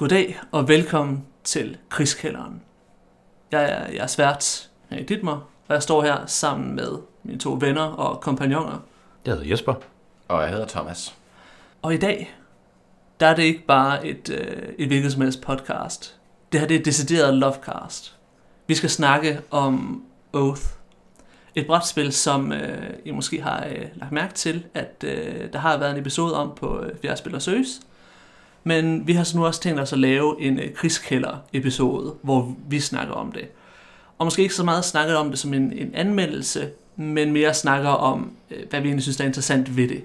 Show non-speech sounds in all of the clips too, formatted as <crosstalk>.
Goddag og velkommen til Krigskælderen. Jeg er jeres vært, Henrik Dittmer, og jeg står her sammen med mine to venner og kompagnoner. Jeg hedder Jesper. Og jeg hedder Thomas. Og i dag, der er det ikke bare et, øh, et hvilket som helst podcast. Det her det er et decideret lovecast. Vi skal snakke om Oath. Et brætspil, som øh, I måske har øh, lagt mærke til, at øh, der har været en episode om på øh, Fjerde Spiller Søs. Men vi har så nu også tænkt os at lave en øh, krigskælder-episode, hvor vi snakker om det. Og måske ikke så meget snakker om det som en, en anmeldelse, men mere snakker om, øh, hvad vi egentlig synes er interessant ved det.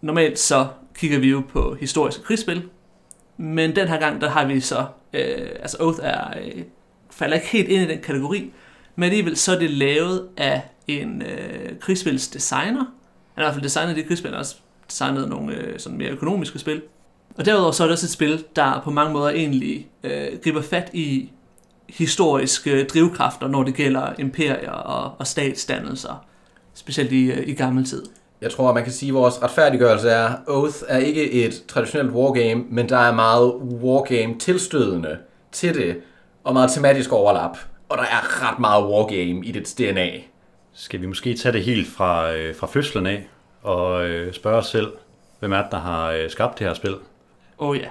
Normalt så kigger vi jo på historiske krigsspil, men den her gang, der har vi så, øh, altså Oath er, øh, falder ikke helt ind i den kategori, men alligevel så er det lavet af en øh, krigsspilsdesigner. Han har i hvert fald designet det krigsspil, han også designet nogle øh, sådan mere økonomiske spil. Og derudover så er det også et spil, der på mange måder egentlig øh, griber fat i historiske drivkræfter, når det gælder imperier og, og statsdannelser, specielt i, øh, i gammel tid. Jeg tror, man kan sige, at vores retfærdiggørelse er, Oath er ikke et traditionelt wargame, men der er meget wargame tilstødende til det, og meget tematisk overlap. Og der er ret meget wargame i dets DNA. Skal vi måske tage det helt fra, øh, fra fødslen af og øh, spørge os selv, hvem er det, der har øh, skabt det her spil? Oh ja.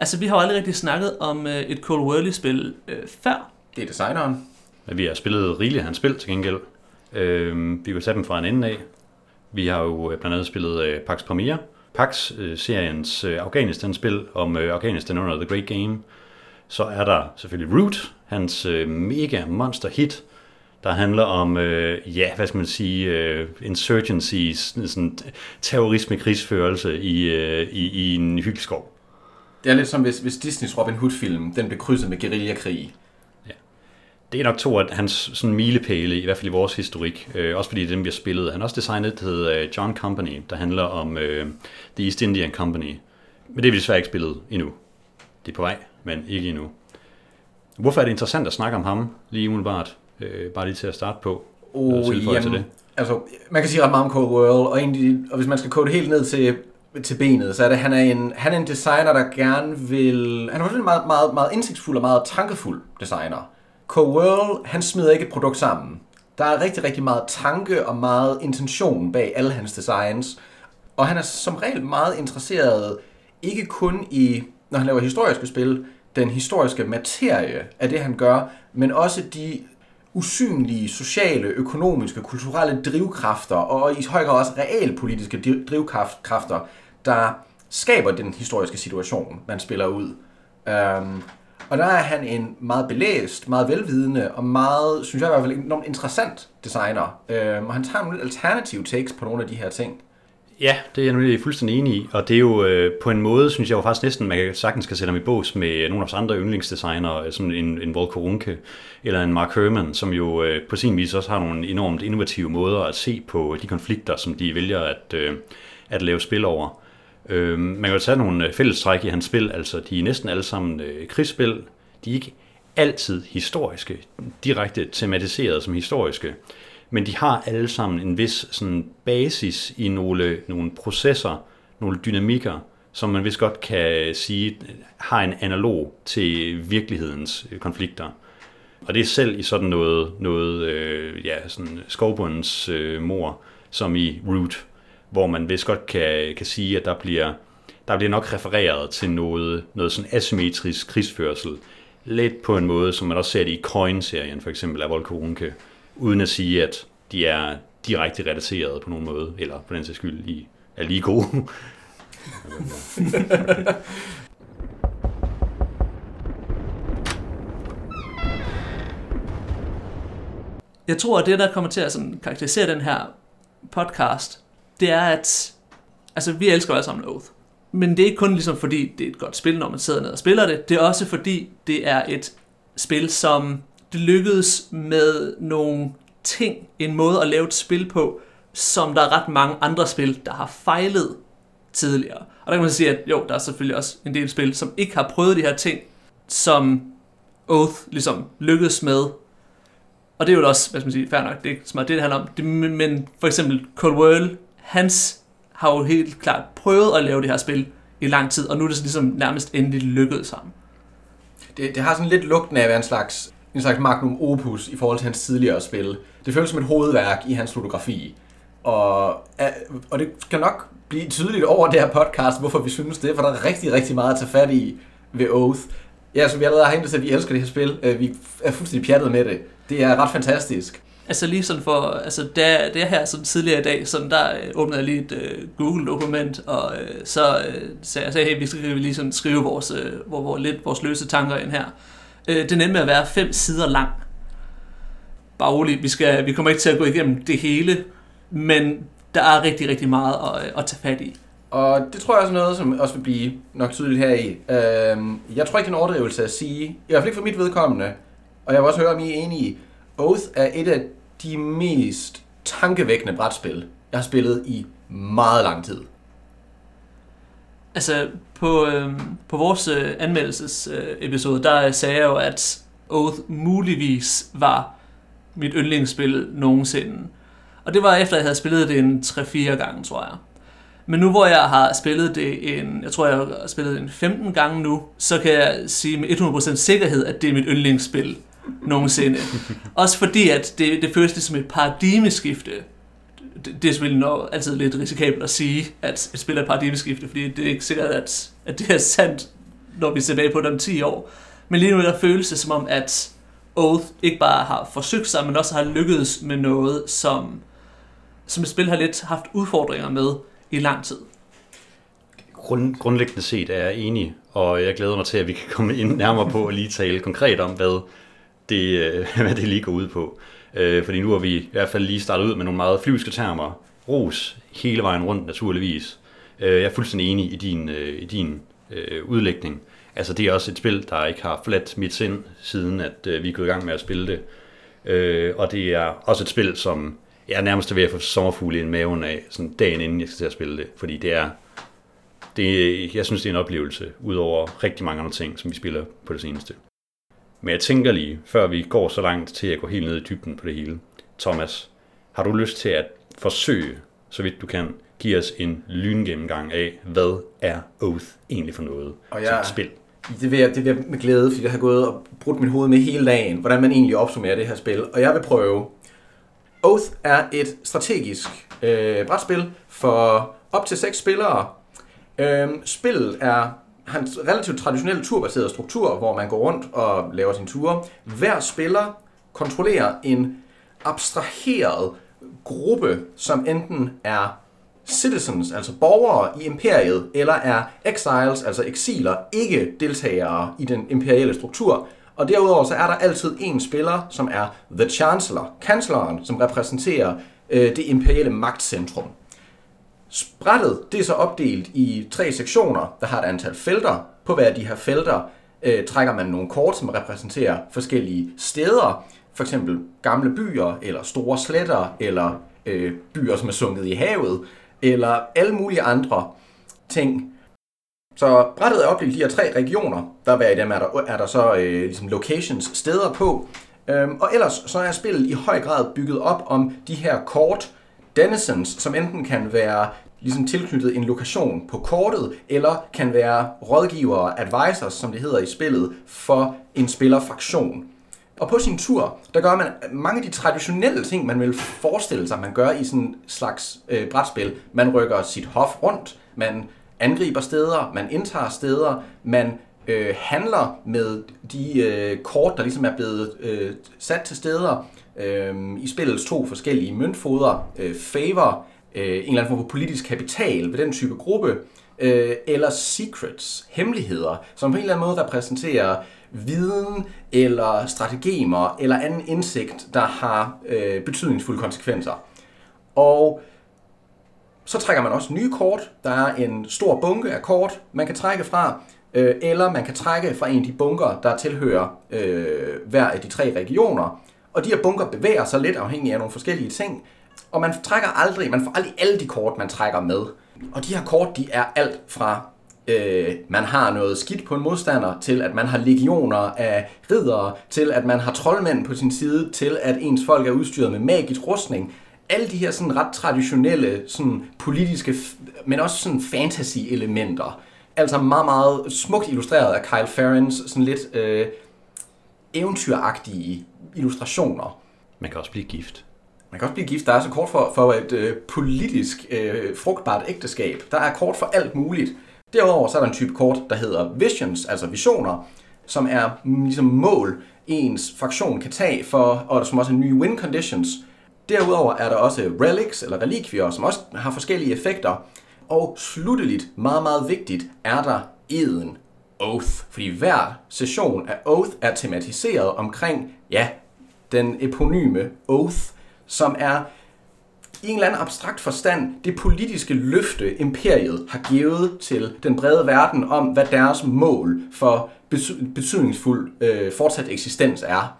Altså, vi har jo aldrig rigtig snakket om øh, et Cold War-spil øh, før. Det er designeren. Men vi har spillet rigeligt af hans spil til gengæld. Øh, vi kan tage dem fra en ende af. Vi har jo øh, blandt andet spillet øh, Pax Premier. Pax-seriens øh, Afghanistan-spil om øh, Afghanistan under The Great Game. Så er der selvfølgelig Root, hans øh, mega monster hit, der handler om, øh, ja, hvad skal man sige, øh, insurgency, sådan, sådan terrorisme, krigsførelse i, øh, i, i en hyggelskov. Det er lidt som hvis, hvis Disneys Robin Hood-film, den blev krydset med guerillakrig. Det er nok to af hans sådan milepæle, i hvert fald i vores historik. Øh, også fordi det er dem, vi har spillet. Han har også designet, der hedder øh, John Company, der handler om øh, The East Indian Company. Men det har vi desværre ikke spillet endnu. Det er på vej, men ikke endnu. Hvorfor er det interessant at snakke om ham lige umiddelbart? Øh, bare lige til at starte på. Oh, jamen, til det. altså, man kan sige ret meget om Cold World, og, egentlig, og hvis man skal kode det helt ned til, til benet, så er det, han er en, han er en designer, der gerne vil... Han er en meget, meget, meget indsigtsfuld og meget tankefuld designer. Coworld, han smider ikke et produkt sammen. Der er rigtig, rigtig meget tanke og meget intention bag alle hans designs. Og han er som regel meget interesseret, ikke kun i, når han laver historiske spil, den historiske materie af det, han gør, men også de usynlige sociale, økonomiske, kulturelle drivkræfter, og i høj grad også realpolitiske drivkræfter, der skaber den historiske situation, man spiller ud. Um, og der er han en meget belæst, meget velvidende og meget, synes jeg i hvert fald, enormt interessant designer. Um, og han tager nogle lidt alternative takes på nogle af de her ting. Ja, det er jeg nemlig fuldstændig enig i, og det er jo øh, på en måde, synes jeg jo faktisk næsten, man kan sagtens kan sætte ham i bås med nogle af vores andre yndlingsdesignere, øh, som en, en Volker Runke eller en Mark Herman, som jo øh, på sin vis også har nogle enormt innovative måder at se på de konflikter, som de vælger at, øh, at lave spil over. Øh, man kan jo tage nogle øh, fællestræk i hans spil, altså de er næsten alle sammen øh, krigsspil, de er ikke altid historiske, direkte tematiseret som historiske, men de har alle sammen en vis sådan basis i nogle, nogle processer, nogle dynamikker, som man vist godt kan øh, sige øh, har en analog til virkelighedens øh, konflikter. Og det er selv i sådan noget, noget øh, ja, sådan skovbundens øh, mor, som i Root, hvor man vist godt kan, kan sige, at der bliver, der bliver nok refereret til noget, noget sådan asymmetrisk krigsførsel. Lidt på en måde, som man også ser det i Coin-serien, for eksempel af Volker uden at sige, at de er direkte relateret på nogen måde, eller på den sags skyld i, er lige gode. Jeg tror, at det, der kommer til at sådan karakterisere den her podcast, det er, at altså, vi elsker alle sammen Oath. Men det er ikke kun ligesom fordi, det er et godt spil, når man sidder ned og spiller det. Det er også fordi, det er et spil, som det lykkedes med nogle ting, en måde at lave et spil på, som der er ret mange andre spil, der har fejlet tidligere. Og der kan man sige, at jo, der er selvfølgelig også en del spil, som ikke har prøvet de her ting, som Oath ligesom lykkedes med. Og det er jo også, hvad skal man sige, fair nok, det er ikke så meget det, det handler om. Det, men, for eksempel Cold World, hans har jo helt klart prøvet at lave det her spil i lang tid, og nu er det så ligesom nærmest endelig lykkedes ham. Det, det har sådan lidt lugten af at være en slags, en slags magnum opus i forhold til hans tidligere spil. Det føles som et hovedværk i hans fotografi. Og, øh, og det skal nok blive tydeligt over det her podcast, hvorfor vi synes det, for der er rigtig, rigtig meget at tage fat i ved Oath. Ja, som vi allerede har hentet til, at vi elsker det her spil. Øh, vi er fuldstændig pjattet med det. Det er ret fantastisk. Altså lige sådan for, altså der, det her sådan tidligere i dag, sådan der øh, åbnede jeg lige et øh, Google-dokument, og øh, så øh, sagde jeg, hey, vi skal lige sådan skrive vores, øh, hvor, hvor, lidt vores løse tanker ind her. Øh, det med at være fem sider lang. Bare roligt, vi, skal, vi kommer ikke til at gå igennem det hele, men der er rigtig, rigtig meget at, øh, at tage fat i. Og det tror jeg også er noget, som også vil blive nok tydeligt her i. Øh, jeg tror ikke, det er en overdrivelse at sige, i hvert fald ikke for mit vedkommende, og jeg vil også høre, om I er enige i, Oath er et af de mest tankevækkende brætspil, jeg har spillet i meget lang tid. Altså, på, øh, på vores øh, anmeldelsesepisode, øh, der sagde jeg jo, at Oath muligvis var mit yndlingsspil nogensinde. Og det var efter, jeg havde spillet det en 3-4 gange, tror jeg. Men nu hvor jeg har spillet det en, jeg tror jeg har spillet det en 15 gange nu, så kan jeg sige med 100% sikkerhed, at det er mit yndlingsspil nogensinde. Også fordi, at det, det føles lidt som et paradigmeskifte. Det, det er selvfølgelig nok altid lidt risikabelt at sige, at et spil er et paradigmeskifte, fordi det er ikke sikkert, at, at det er sandt, når vi ser tilbage på det om 10 år. Men lige nu er der føles det som om, at Oath ikke bare har forsøgt sig, men også har lykkedes med noget, som, som et spil har lidt haft udfordringer med i lang tid. Grund, grundlæggende set er jeg enig, og jeg glæder mig til, at vi kan komme ind nærmere på at lige tale konkret om, hvad det, øh, <laughs> hvad det lige går ud på. Øh, fordi nu har vi i hvert fald lige startet ud med nogle meget flyvske termer. Ros hele vejen rundt naturligvis. Øh, jeg er fuldstændig enig i din, øh, i din øh, udlægning. Altså det er også et spil, der ikke har fladt mit sind, siden at vi er gået i gang med at spille det. og det er også et spil, som jeg er nærmest ved at få sommerfugle i maven af, sådan dagen inden jeg skal til at spille det. Fordi det er, det, jeg synes, det er en oplevelse, udover rigtig mange andre ting, som vi spiller på det seneste. Men jeg tænker lige, før vi går så langt til at gå helt ned i dybden på det hele. Thomas, har du lyst til at forsøge, så vidt du kan, give os en lyngennemgang af, hvad er Oath egentlig for noget og jeg, som spil? Det vil, jeg, det vil jeg med glæde, fordi jeg har gået og brugt mit hoved med hele dagen, hvordan man egentlig opsummerer det her spil. Og jeg vil prøve. Oath er et strategisk øh, brætspil for op til seks spillere. Øh, spillet er har en relativt traditionel turbaseret struktur, hvor man går rundt og laver sine ture. Hver spiller kontrollerer en abstraheret gruppe, som enten er citizens, altså borgere i imperiet, eller er exiles, altså eksiler, ikke deltagere i den imperielle struktur. Og derudover så er der altid en spiller, som er The Chancellor, kansleren, som repræsenterer øh, det imperielle magtcentrum. Sprættet det er så opdelt i tre sektioner, der har et antal felter. På hver af de her felter øh, trækker man nogle kort, som repræsenterer forskellige steder. For eksempel gamle byer, eller store sletter, eller øh, byer, som er sunket i havet, eller alle mulige andre ting. Så brættet er opdelt i de her tre regioner. Der hver i dem er der, er der så øh, ligesom locations, steder på. Øhm, og ellers så er spillet i høj grad bygget op om de her kort, denizens, som enten kan være ligesom tilknyttet en lokation på kortet, eller kan være rådgivere, advisors, som det hedder i spillet, for en spillerfraktion. Og på sin tur, der gør man mange af de traditionelle ting, man vil forestille sig, man gør i sådan en slags øh, brætspil. Man rykker sit hof rundt, man angriber steder, man indtager steder, man øh, handler med de øh, kort, der ligesom er blevet øh, sat til steder øh, i spillets to forskellige møntfoder, øh, favor, øh, en eller anden form for politisk kapital ved den type gruppe, øh, eller secrets, hemmeligheder, som på en eller anden måde repræsenterer viden eller strategemer eller anden indsigt, der har øh, betydningsfulde konsekvenser. Og så trækker man også nye kort. Der er en stor bunke af kort, man kan trække fra, øh, eller man kan trække fra en af de bunker, der tilhører øh, hver af de tre regioner. Og de her bunker bevæger sig lidt afhængig af nogle forskellige ting, og man trækker aldrig, man får aldrig alle de kort, man trækker med. Og de her kort, de er alt fra øh, man har noget skidt på en modstander, til at man har legioner af ridere, til at man har troldmænd på sin side, til at ens folk er udstyret med magisk rustning. Alle de her sådan ret traditionelle sådan politiske, men også sådan fantasy-elementer Altså meget, meget smukt illustreret af Kyle Farrens sådan lidt øh, eventyragtige illustrationer. Man kan også blive gift. Man kan også blive gift. Der er så kort for, for et øh, politisk øh, frugtbart ægteskab. Der er kort for alt muligt. Derudover så er der en type kort, der hedder visions, altså visioner, som er ligesom mål, ens fraktion kan tage for, og som også er nye win conditions. Derudover er der også relics, eller relikvier, som også har forskellige effekter. Og slutteligt, meget meget vigtigt, er der eden Oath. Fordi hver session af Oath er tematiseret omkring, ja, den eponyme Oath, som er i en eller anden abstrakt forstand det politiske løfte, imperiet har givet til den brede verden om, hvad deres mål for betydningsfuld øh, fortsat eksistens er.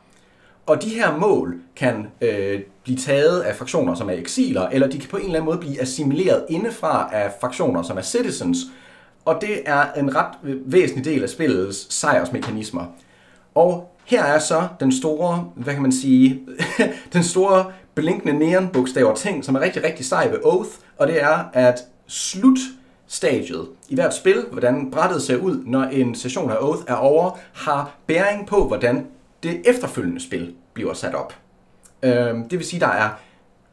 Og de her mål kan øh, blive taget af fraktioner, som er eksiler, eller de kan på en eller anden måde blive assimileret indefra af fraktioner, som er citizens. Og det er en ret væsentlig del af spillets sejrsmekanismer. Og her er så den store, hvad kan man sige, <laughs> den store blinkende neonbogstaver ting, som er rigtig, rigtig sej ved Oath, og det er, at slutstadiet i hvert spil, hvordan brættet ser ud, når en session af Oath er over, har bæring på, hvordan det efterfølgende spil bliver sat op. Øhm, det vil sige, der er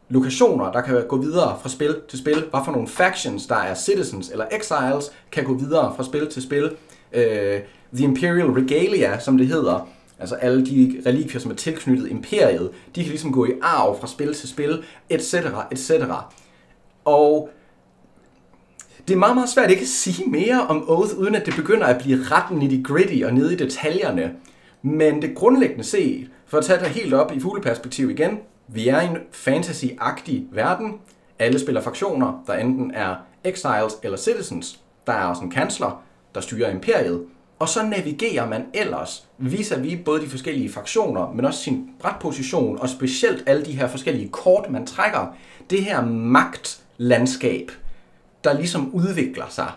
lokationer, der kan gå videre fra spil til spil. Hvad for nogle factions, der er citizens eller exiles, kan gå videre fra spil til spil. Øh, The Imperial Regalia, som det hedder, altså alle de relikvier, som er tilknyttet imperiet, de kan ligesom gå i arv fra spil til spil, etc., etc. Og det er meget, meget svært ikke at sige mere om Oath, uden at det begynder at blive ret de gritty og nede i detaljerne. Men det grundlæggende set, for at tage det helt op i fugleperspektiv igen, vi er i en fantasy-agtig verden. Alle spiller fraktioner, der enten er exiles eller citizens. Der er også en kansler, der styrer imperiet. Og så navigerer man ellers viser vi både de forskellige fraktioner, men også sin brætposition, og specielt alle de her forskellige kort, man trækker. Det her magtlandskab, der ligesom udvikler sig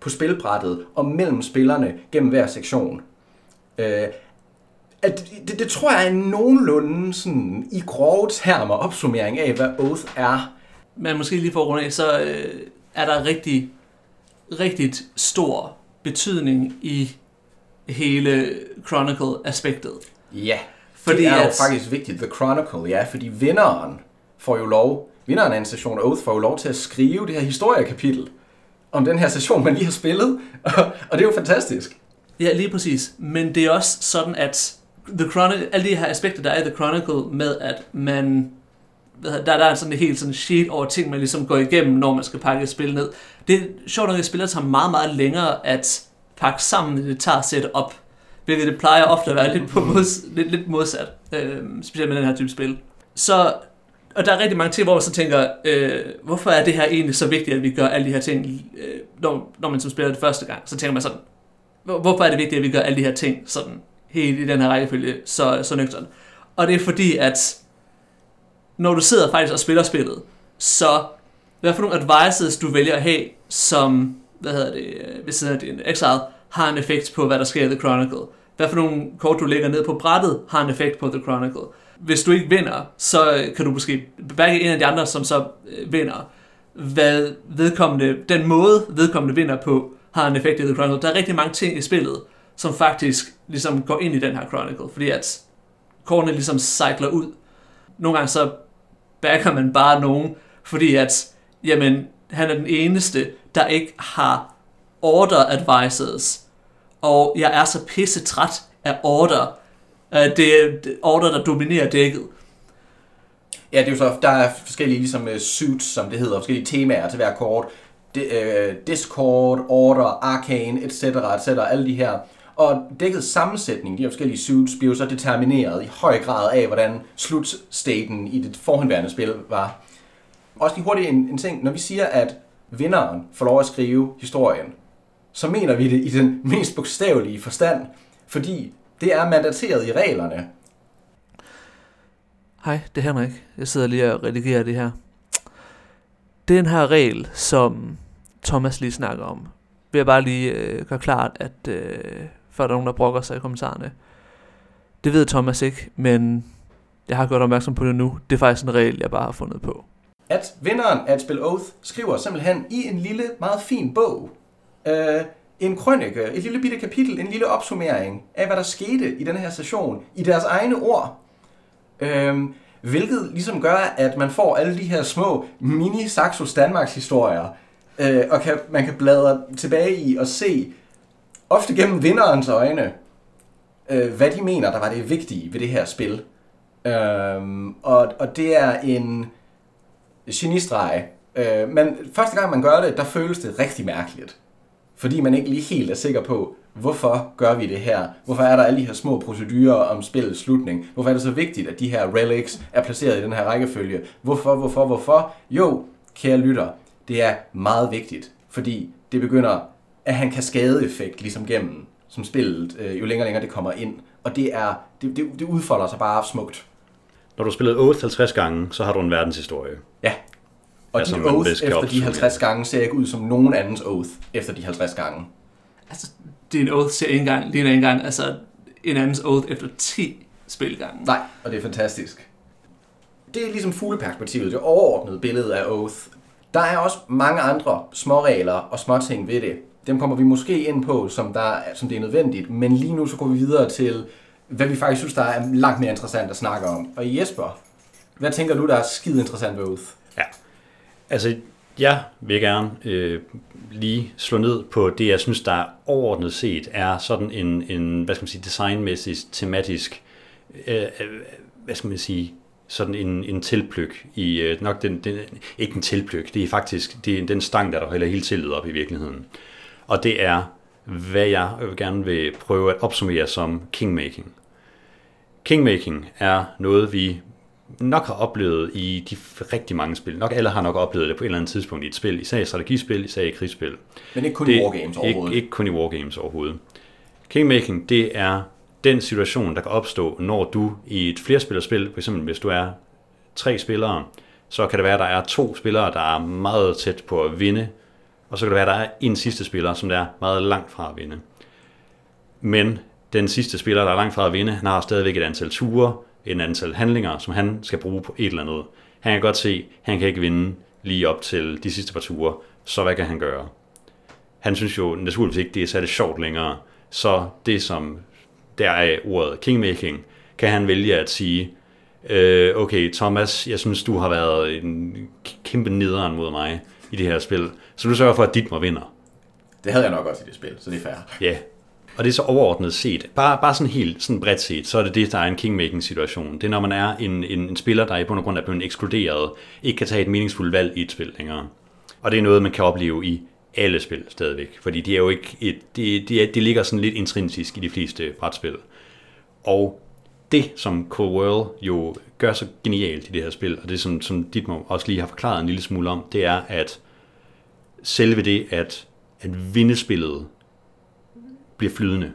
på spilbrættet og mellem spillerne gennem hver sektion. Øh, at det, det tror jeg er nogenlunde sådan, i grove termer opsummering af, hvad Oath er. Men måske lige for at runde af, så øh, er der rigtig, rigtig stor betydning i hele Chronicle-aspektet. Ja, fordi det er at... jo faktisk vigtigt, The Chronicle, ja, fordi vinderen får jo lov, vinderen af en session Oath får jo lov til at skrive det her historiekapitel om den her session, man lige har spillet, <laughs> og det er jo fantastisk. Ja, lige præcis. Men det er også sådan, at The Chronicle, alle de her aspekter, der er i The Chronicle, med at man der, der er sådan et helt sådan sheet over ting, man ligesom går igennem, når man skal pakke et spil ned. Det er sjovt nok, at spillet tager meget, meget længere at pakke sammen, det tager at sætte op. Hvilket det plejer ofte at være lidt, på mods, lidt, lidt modsat, øh, specielt med den her type spil. Så, og der er rigtig mange ting, hvor man så tænker, øh, hvorfor er det her egentlig så vigtigt, at vi gør alle de her ting, øh, når, når man som spiller det første gang, så tænker man sådan, hvorfor er det vigtigt, at vi gør alle de her ting sådan helt i den her rækkefølge så, så nøgteren. Og det er fordi, at når du sidder faktisk og spiller spillet, så hvad for nogle advices du vælger at have, som, hvad hedder det, øh, ved siden af din exile, har en effekt på, hvad der sker i The Chronicle. Hvad for nogle kort, du lægger ned på brættet, har en effekt på The Chronicle. Hvis du ikke vinder, så øh, kan du måske backe en af de andre, som så øh, vinder. Hvad vedkommende, den måde vedkommende vinder på, har en effekt i The Chronicle. Der er rigtig mange ting i spillet, som faktisk ligesom går ind i den her Chronicle, fordi at kortene ligesom cykler ud. Nogle gange så backer man bare nogen, fordi at, jamen, han er den eneste, der ikke har order advices. og jeg er så pisse træt af order. Øh, det er order, der dominerer dækket. Ja, det er jo så, der er forskellige ligesom øh, suits, som det hedder, forskellige temaer til hver kort. Øh, Discord, Order, Arcane, etc., etc., alle de her og dækkets sammensætning, de her forskellige suits, bliver så determineret i høj grad af, hvordan slutstaten i det forhenværende spil var. Også lige hurtigt en, en ting. Når vi siger, at vinderen får lov at skrive historien, så mener vi det i den mest bogstavelige forstand, fordi det er mandateret i reglerne. Hej, det er Henrik. Jeg sidder lige og redigerer det her. Den her regel, som Thomas lige snakker om, vil jeg bare lige øh, gøre klart, at øh, før der er nogen, der brokker sig i kommentarerne. Det ved Thomas ikke, men jeg har gjort opmærksom på det nu. Det er faktisk en regel, jeg bare har fundet på. At vinderen af et spil Oath skriver simpelthen i en lille, meget fin bog, øh, en krønike, et lille bitte kapitel, en lille opsummering af, hvad der skete i den her session, i deres egne ord. Øh, hvilket ligesom gør, at man får alle de her små mini Saxos Danmarks historier, øh, og kan, man kan bladre tilbage i og se, ofte gennem vinderens øjne, øh, hvad de mener, der var det vigtige ved det her spil. Øh, og, og det er en genistreg. Øh, men første gang man gør det, der føles det rigtig mærkeligt. Fordi man ikke lige helt er sikker på, hvorfor gør vi det her? Hvorfor er der alle de her små procedurer om spillets slutning? Hvorfor er det så vigtigt, at de her relics er placeret i den her rækkefølge? Hvorfor, hvorfor, hvorfor? Jo, kære lytter, det er meget vigtigt, fordi det begynder at have en kaskadeeffekt ligesom gennem som spillet, øh, jo længere og længere det kommer ind. Og det, er, det, det, det udfolder sig bare smukt. Når du har spillet Oath 50 gange, så har du en verdenshistorie. Ja. Og som din oath efter de opsummere. 50 gange ser ikke ud som nogen andens oath efter de 50 gange. Altså, din oath ser ikke engang, ligner ikke engang altså, en andens oath efter 10 spilgange. Nej, og det er fantastisk. Det er ligesom fugleperspektivet, det overordnede billede af Oath. Der er også mange andre småregler og småting ved det. Dem kommer vi måske ind på, som, der, er- som det er nødvendigt. Men lige nu så går vi videre til, hvad vi faktisk synes, der er langt mere interessant at snakke om. Og Jesper, hvad tænker du, der er skide interessant ved Oath? Ja. Altså, jeg vil gerne øh, lige slå ned på det, jeg synes, der overordnet set er sådan en, en hvad skal man sige, designmæssig, tematisk, øh, øh, hvad skal man sige, sådan en, en tilpløk i, øh, nok den, den, ikke en tilpløk, det er faktisk det er den stang, der der hele tillid op i virkeligheden. Og det er, hvad jeg gerne vil prøve at opsummere som kingmaking. Kingmaking er noget, vi nok har oplevet i de rigtig mange spil. Nok alle har nok oplevet det på et eller andet tidspunkt i et spil, især i strategispil, især i krigsspil. Men ikke kun i Wargames overhovedet. Ikke, ikke kun i Wargames overhovedet. Kingmaking, det er den situation, der kan opstå, når du i et flerspillerspil, eksempel hvis du er tre spillere, så kan det være, at der er to spillere, der er meget tæt på at vinde, og så kan det være, at der er en sidste spiller, som der er meget langt fra at vinde. Men den sidste spiller, der er langt fra at vinde, han har stadigvæk et antal ture, et antal handlinger, som han skal bruge på et eller andet. Han kan godt se, at han kan ikke vinde lige op til de sidste par ture, så hvad kan han gøre? Han synes jo naturligvis ikke, det er særlig sjovt længere, så det som der er ordet kingmaking, kan han vælge at sige, øh, okay Thomas, jeg synes du har været en kæmpe nederen mod mig i det her spil, så du sørger for, at dit må vinder. Det havde jeg nok også i det spil, så det er fair. Ja, og det er så overordnet set, bare, bare sådan helt sådan bredt set, så er det det, der er en kingmaking situation. Det er, når man er en, en, en spiller, der i bund og grund er blevet ekskluderet, ikke kan tage et meningsfuldt valg i et spil længere. Og det er noget, man kan opleve i alle spil stadigvæk, fordi det er jo ikke et, det, det, det ligger sådan lidt intrinsisk i de fleste brætspil. Og det, som Cold World jo gør så genialt i det her spil, og det som, som Dietmar også lige har forklaret en lille smule om, det er, at selve det at, at vinde spillet bliver flydende.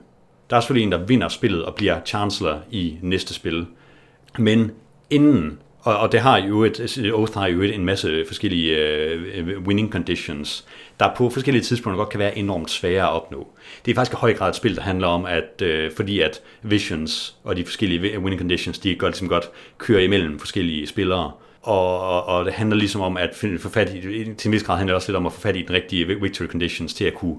Der er selvfølgelig en, der vinder spillet og bliver chancellor i næste spil. Men inden, og, og det har jo et, Oath har jo et, en masse forskellige uh, winning conditions, der på forskellige tidspunkter godt kan være enormt svære at opnå. Det er faktisk i høj grad et spil, der handler om, at uh, fordi at visions og de forskellige winning conditions, de godt, ligesom godt kører imellem forskellige spillere, og, og, og det handler ligesom om at finde, få fat i, til en vis grad handler det også lidt om at få fat i den rigtige victory conditions til at kunne,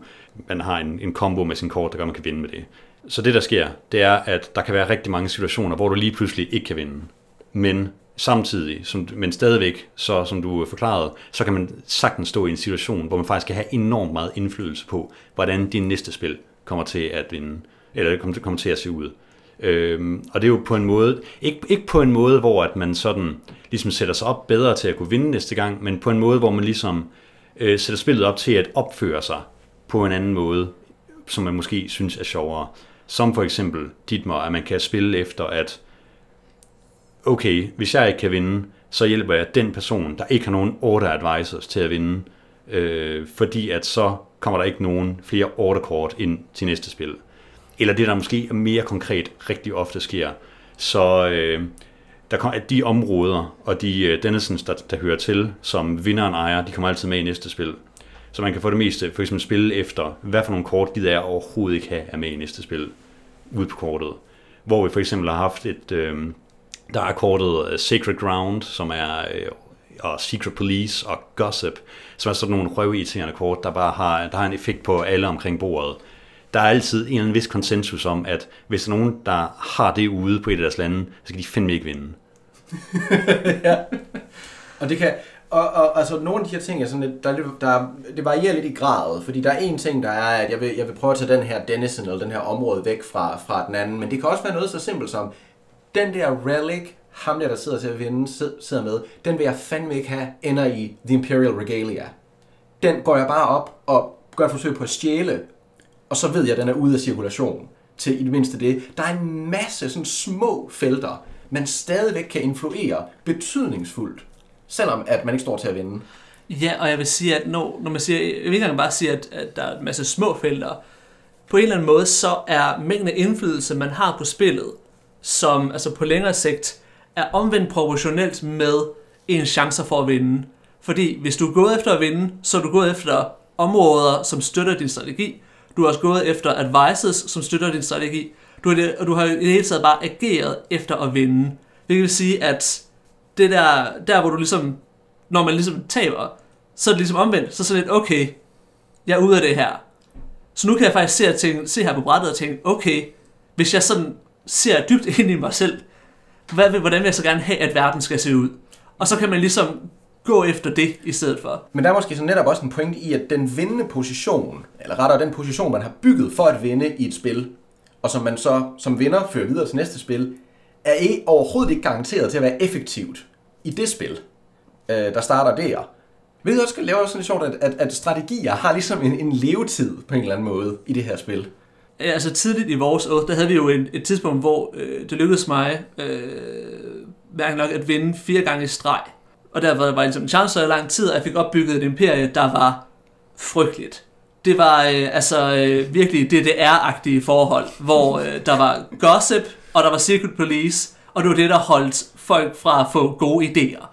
man har en, en combo med sin kort, der gør, at man kan vinde med det. Så det der sker, det er, at der kan være rigtig mange situationer, hvor du lige pludselig ikke kan vinde. Men samtidig, som, men stadigvæk, så som du forklarede, så kan man sagtens stå i en situation, hvor man faktisk kan have enormt meget indflydelse på, hvordan din næste spil kommer til at vinde, eller kommer til, kommer til at se ud. Øhm, og det er jo på en måde, ikke, ikke på en måde, hvor at man sådan ligesom sætter sig op bedre til at kunne vinde næste gang, men på en måde, hvor man ligesom øh, sætter spillet op til at opføre sig på en anden måde, som man måske synes er sjovere. Som for eksempel Ditmer, at man kan spille efter, at okay, hvis jeg ikke kan vinde, så hjælper jeg den person, der ikke har nogen order advisors til at vinde, øh, fordi at så kommer der ikke nogen flere orderkort ind til næste spil. Eller det, der måske mere konkret rigtig ofte sker, så øh, der kommer, at de områder og de uh, der, der hører til, som vinderen ejer, de kommer altid med i næste spil. Så man kan få det meste, for eksempel spille efter, hvad for nogle kort gider jeg overhovedet ikke have er med i næste spil, ude på kortet. Hvor vi for eksempel har haft et, øh, der er kortet øh, Sacred Ground, som er øh, og Secret Police og Gossip, som er sådan nogle røvirriterende kort, der bare har, der har en effekt på alle omkring bordet. Der er altid en eller anden vis konsensus om, at hvis der er nogen, der har det ude på et af deres lande, så skal de fandme ikke vinde. <laughs> ja. Og det kan, og, og altså nogle af de her ting er sådan lidt, der, der, det varierer lidt i gradet, fordi der er en ting, der er, at jeg vil, jeg vil prøve at tage den her Dennison, eller den her område væk fra, fra den anden, men det kan også være noget så simpelt som, den der relic, ham der, der sidder til at vinde, sidder med, den vil jeg fandme ikke have, ender i The Imperial Regalia. Den går jeg bare op og gør et forsøg på at stjæle, og så ved jeg, at den er ude af cirkulation til i det mindste det. Der er en masse sådan små felter, man stadigvæk kan influere betydningsfuldt selvom at man ikke står til at vinde. Ja, og jeg vil sige, at når, når man siger, jeg vil ikke engang bare sige, at, at der er en masse små felter, på en eller anden måde, så er mængden af indflydelse, man har på spillet, som altså på længere sigt, er omvendt proportionelt med en chancer for at vinde. Fordi hvis du er gået efter at vinde, så er du gået efter områder, som støtter din strategi. Du har også gået efter advices, som støtter din strategi. Du har, og du har i det hele taget bare ageret efter at vinde. Det vil sige, at det der, der hvor du ligesom, når man ligesom taber, så er det ligesom omvendt, så er det lidt, okay, jeg er ude af det her. Så nu kan jeg faktisk se, at tænke, se her på brættet og tænke, okay, hvis jeg sådan ser dybt <laughs> ind i mig selv, hvad, hvordan vil jeg så gerne have, at verden skal se ud? Og så kan man ligesom gå efter det i stedet for. Men der er måske så netop også en pointe i, at den vindende position, eller rettere den position, man har bygget for at vinde i et spil, og som man så som vinder fører videre til næste spil, er ikke, overhovedet ikke garanteret til at være effektivt i det spil, øh, der starter der. Ved også lave sådan lidt sjovt, at, at, at strategier har ligesom en, en levetid på en eller anden måde i det her spil. Altså tidligt i vores år, der havde vi jo en, et tidspunkt, hvor øh, det lykkedes mig øh, hverken nok at vinde fire gange i streg. Og der var, var ligesom en chance i lang tid, at jeg fik opbygget et imperie, der var frygteligt. Det var øh, altså øh, virkelig DDR-agtige forhold, hvor øh, der var gossip, og der var Secret Police, og det var det, der holdt folk fra at få gode idéer.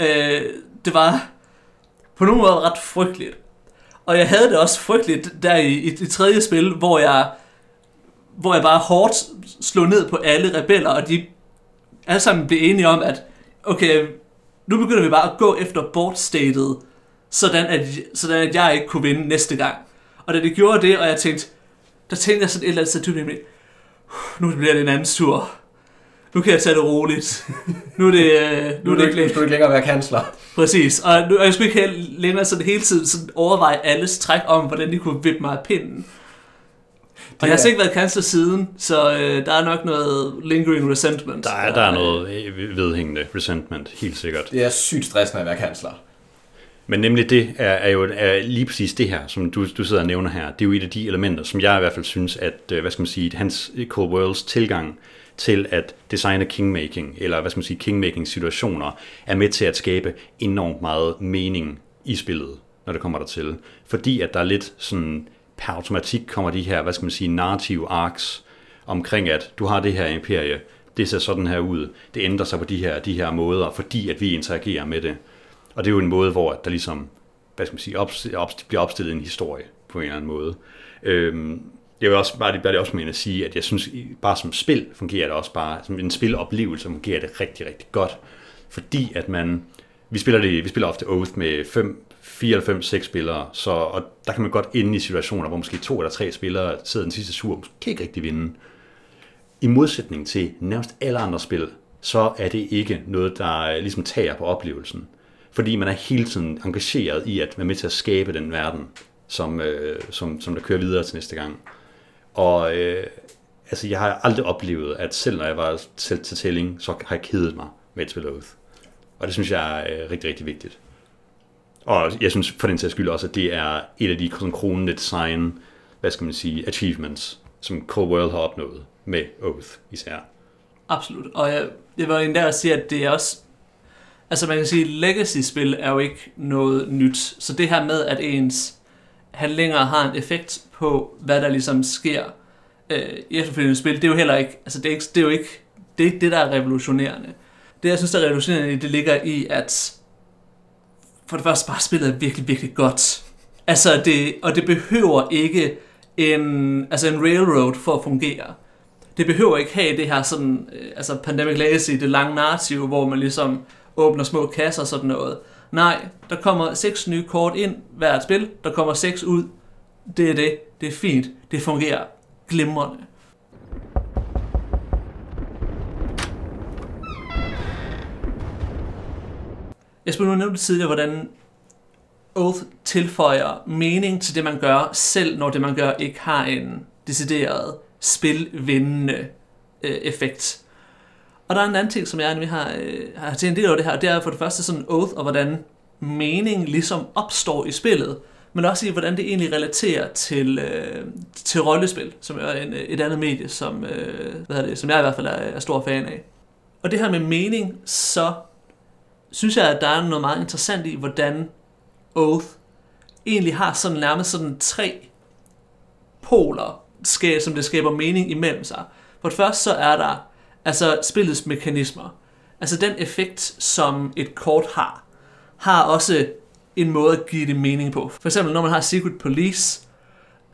Øh, det var på nogen måde ret frygteligt. Og jeg havde det også frygteligt der i, i i tredje spil, hvor jeg, hvor jeg bare hårdt slog ned på alle rebeller, og de alle sammen blev enige om, at okay, nu begynder vi bare at gå efter boardstatet, sådan at, sådan at jeg ikke kunne vinde næste gang. Og da de gjorde det, og jeg tænkte, der tænkte jeg sådan et eller andet sted, nu bliver det en anden tur. Nu kan jeg tage det roligt. <laughs> Nu er det, øh, nu, nu er det ikke, ikke, ikke længere være kansler. Præcis, og, nu, og jeg skulle ikke længere sådan hele tiden sådan overveje alles træk om, hvordan de kunne vippe mig af pinden. Og jeg har ikke været kansler siden, så øh, der er nok noget lingering resentment. Der er, der er noget øh, vedhængende resentment, helt sikkert. Det er sygt stressende at være kansler. Men nemlig det er, er jo er lige præcis det her, som du, du sidder og nævner her. Det er jo et af de elementer, som jeg i hvert fald synes, at øh, hvad skal man sige, hans Cold Worlds tilgang til at designe kingmaking, eller hvad skal man sige, kingmaking situationer, er med til at skabe enormt meget mening i spillet, når det kommer der til. Fordi at der er lidt sådan, per automatik kommer de her, hvad skal man sige, narrative arcs omkring, at du har det her imperie, det ser sådan her ud, det ændrer sig på de her, de her måder, fordi at vi interagerer med det. Og det er jo en måde, hvor der ligesom, hvad skal man sige, op, op, bliver opstillet en historie på en eller anden måde. Øhm, det vil også bare, bare det også mene at sige, at jeg synes, bare som spil fungerer det også bare, som en spiloplevelse fungerer det rigtig, rigtig godt. Fordi at man, vi spiller, det, vi spiller ofte Oath med 5, 94-6 spillere, så, og der kan man godt ende i situationer, hvor måske to eller tre spillere sidder den sidste sur, måske ikke rigtig vinde. I modsætning til nærmest alle andre spil, så er det ikke noget, der øh, ligesom tager på oplevelsen. Fordi man er hele tiden engageret i at være med til at skabe den verden, som, øh, som, som der kører videre til næste gang. Og øh, altså, jeg har aldrig oplevet, at selv når jeg var selv til tælling, så har jeg kedet mig med et spil Oath. Og det synes jeg er øh, rigtig, rigtig vigtigt. Og jeg synes for den sags skyld også, at det er et af de sådan, kronende design, hvad skal man sige, achievements, som Cold World har opnået med Oath især. Absolut. Og jeg, jeg var endda at sige, at det er også... Altså man kan sige, legacy-spil er jo ikke noget nyt. Så det her med, at ens handlinger har en effekt på, hvad der ligesom sker øh, i efterfølgende spil, det er jo heller ikke, altså det er, ikke, det er jo ikke, det er ikke det, der er revolutionerende. Det, jeg synes, der er revolutionerende, det ligger i, at for det første bare spillet er virkelig, virkelig godt. Altså det, og det behøver ikke en, altså en railroad for at fungere. Det behøver ikke have det her sådan, øh, altså Pandemic Legacy, det lange narrativ, hvor man ligesom åbner små kasser og sådan noget. Nej, der kommer seks nye kort ind hvert spil, der kommer seks ud. Det er det. Det er fint. Det fungerer glimrende. Jeg spurgte nu nævnte tidligere, hvordan Oath tilføjer mening til det, man gør, selv når det, man gør, ikke har en decideret spilvindende øh, effekt. Og der er en anden ting, som jeg nemlig har, øh, har til en del det her, det er for det første sådan Oath, og hvordan mening ligesom opstår i spillet, men også i, hvordan det egentlig relaterer til, øh, til rollespil, som er en, øh, et andet medie, som, øh, hvad er det, som jeg i hvert fald er, er stor fan af. Og det her med mening, så synes jeg, at der er noget meget interessant i, hvordan Oath egentlig har sådan nærmest sådan tre poler, som det skaber mening imellem sig. For det første så er der altså spillets mekanismer. Altså den effekt, som et kort har, har også en måde at give det mening på. For eksempel, når man har Secret Police,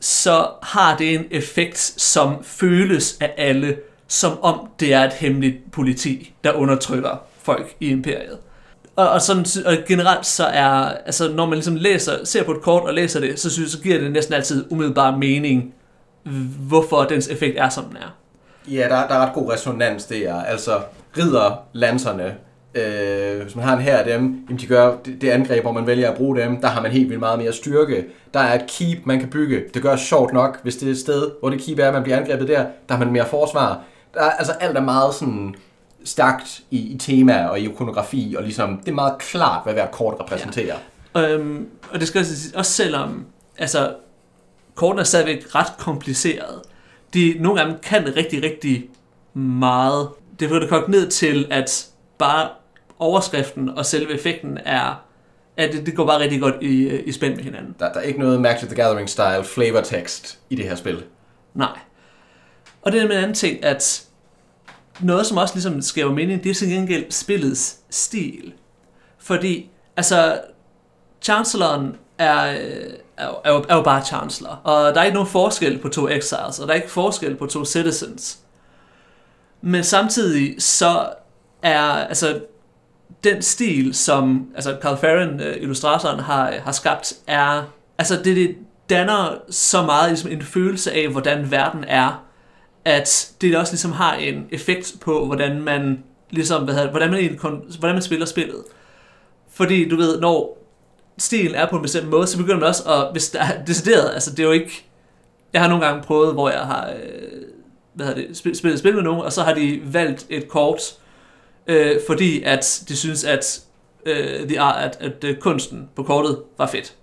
så har det en effekt, som føles af alle, som om det er et hemmeligt politi, der undertrykker folk i imperiet. Og, og, sådan, og generelt så er, altså når man ligesom læser, ser på et kort og læser det, så synes så giver det næsten altid umiddelbar mening, hvorfor dens effekt er, som den er. Ja, der, der er ret god resonans der. Altså, ridder lanserne, øh, hvis man har en her af dem, jamen de gør det, det angreb, hvor man vælger at bruge dem, der har man helt vildt meget mere styrke. Der er et keep, man kan bygge. Det gør sjovt nok, hvis det er et sted, hvor det keep er, man bliver angrebet der, der har man mere forsvar. Der er, altså alt er meget sådan stærkt i, i tema og i ikonografi, og ligesom, det er meget klart, hvad hver kort repræsenterer. Ja. Øhm, og det skal også, også selvom, altså, kortene er stadigvæk ret kompliceret. De nogle gange kan rigtig, rigtig meget. Det får det kogt ned til, at bare overskriften og selve effekten er, at det, det går bare rigtig godt i, i spænd med hinanden. Der, der er ikke noget Magic the Gathering style flavor text i det her spil. Nej. Og det er med en anden ting, at noget, som også ligesom skaber mening, det er til gengæld spillets stil. Fordi, altså, Chancelloren er, øh, er, er, jo, er jo bare Chancellor. Og der er ikke nogen forskel på to Exiles, og der er ikke forskel på to Citizens. Men samtidig så er, altså, den stil, som altså Carl Farren, øh, illustratoren, har, har skabt, er, altså det, det danner så meget ligesom en følelse af, hvordan verden er, at det også ligesom har en effekt på, hvordan man ligesom, hvad hedder, hvordan man, egentlig, hvordan man spiller spillet. Fordi du ved, når stilen er på en bestemt måde, så begynder man også at, hvis der er decideret, altså det er jo ikke, jeg har nogle gange prøvet, hvor jeg har, øh, hvad hedder det, spillet, spillet spil med nogen, og så har de valgt et kort, øh, fordi at de synes, at, øh, de, at, at, at kunsten på kortet var fedt.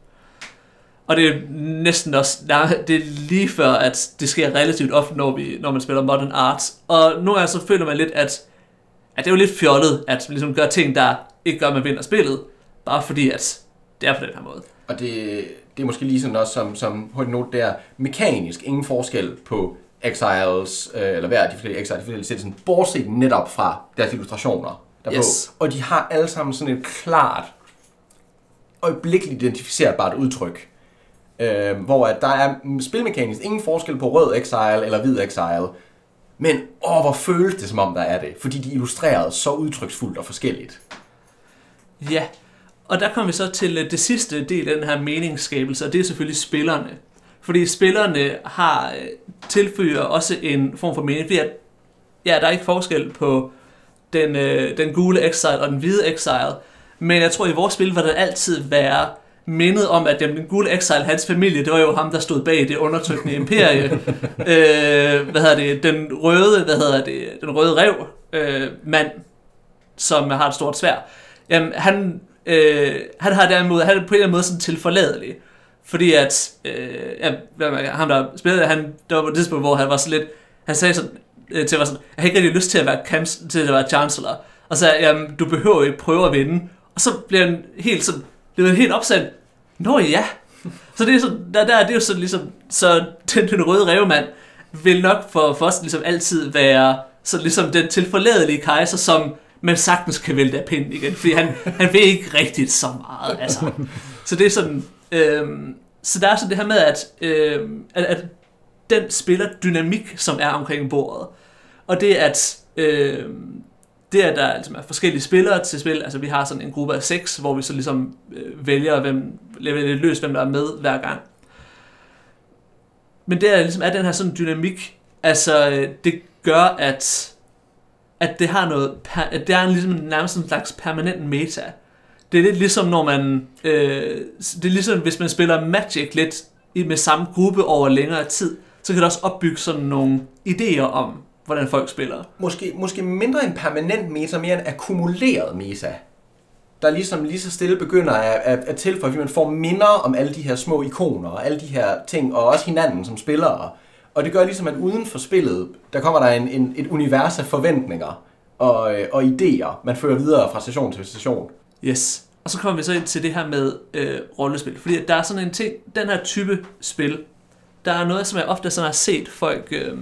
Og det er næsten også, nej, det er lige før, at det sker relativt ofte, når, vi, når man spiller Modern Arts. Og nogle gange så føler man lidt, at, at det er jo lidt fjollet, at man ligesom gør ting, der ikke gør, at man vinder spillet, bare fordi, at det er på den her måde. Og det, det er måske lige sådan også som, som på note der, mekanisk ingen forskel på Exiles, øh, eller hver af de forskellige Exiles, de forskellige citizen, bortset netop fra deres illustrationer derpå. Yes. Og de har alle sammen sådan et klart, øjeblikkeligt identificerbart udtryk. Øh, hvor at der er spilmekanisk ingen forskel på rød Exile eller hvid Exile. Men åh, hvor føles det som om der er det, fordi de illustrerede så udtryksfuldt og forskelligt. Ja, og der kommer vi så til øh, det sidste del af den her meningsskabelse, og det er selvfølgelig spillerne. Fordi spillerne har øh, tilføjer også en form for mening, fordi at, ja, der er ikke forskel på den, øh, den gule Exile og den hvide Exile, men jeg tror, i vores spil vil der altid være mindet om, at den gule Exile, hans familie, det var jo ham, der stod bag det undertrykkende imperie. <laughs> øh, hvad hedder det? Den røde, hvad hedder det? Den røde rev øh, mand, som har et stort svær. Jamen, han, øh, han har derimod, han er på en eller anden måde sådan tilforladelig. Fordi at, øh, ja, ham der spillede, han, der var på et tidspunkt, hvor han var så lidt, han sagde sådan, øh, til mig sådan, jeg har ikke rigtig lyst til at være, kans- til at være chancellor. Og så jamen, du behøver ikke prøve at vinde. Og så bliver han helt sådan, det var helt opsat. Nå ja. Så det er sådan, der, der det er jo sådan ligesom, så den, den røde revmand vil nok for, for os ligesom altid være så ligesom den tilforladelige kejser, som man sagtens kan vælte af pinden igen, fordi han, han ved ikke rigtigt så meget. Altså. Så det er sådan, øhm, så der er sådan det her med, at, øhm, at, at den spiller dynamik, som er omkring bordet, og det at, øhm, det at der altså er forskellige spillere til spil, altså vi har sådan en gruppe af seks, hvor vi så ligesom øh, vælger, hvem, vælger lidt løs, hvem der er med hver gang. Men det er ligesom, er den her sådan dynamik, altså øh, det gør, at, at det har noget, per, at det er en, ligesom nærmest en slags permanent meta. Det er lidt ligesom, når man, øh, det er ligesom, hvis man spiller Magic lidt med samme gruppe over længere tid, så kan det også opbygge sådan nogle idéer om, hvordan folk spiller. Måske, måske mindre en permanent meta, mere en akkumuleret meta. Der ligesom lige så stille begynder at, at, at tilføje, fordi man får minder om alle de her små ikoner og alle de her ting, og også hinanden som spillere. Og det gør ligesom, at uden for spillet, der kommer der en, en, et univers af forventninger og, øh, og idéer, man fører videre fra station til station. Yes. Og så kommer vi så ind til det her med øh, rollespil. Fordi der er sådan en ting, den her type spil, der er noget, som jeg ofte sådan har set folk øh,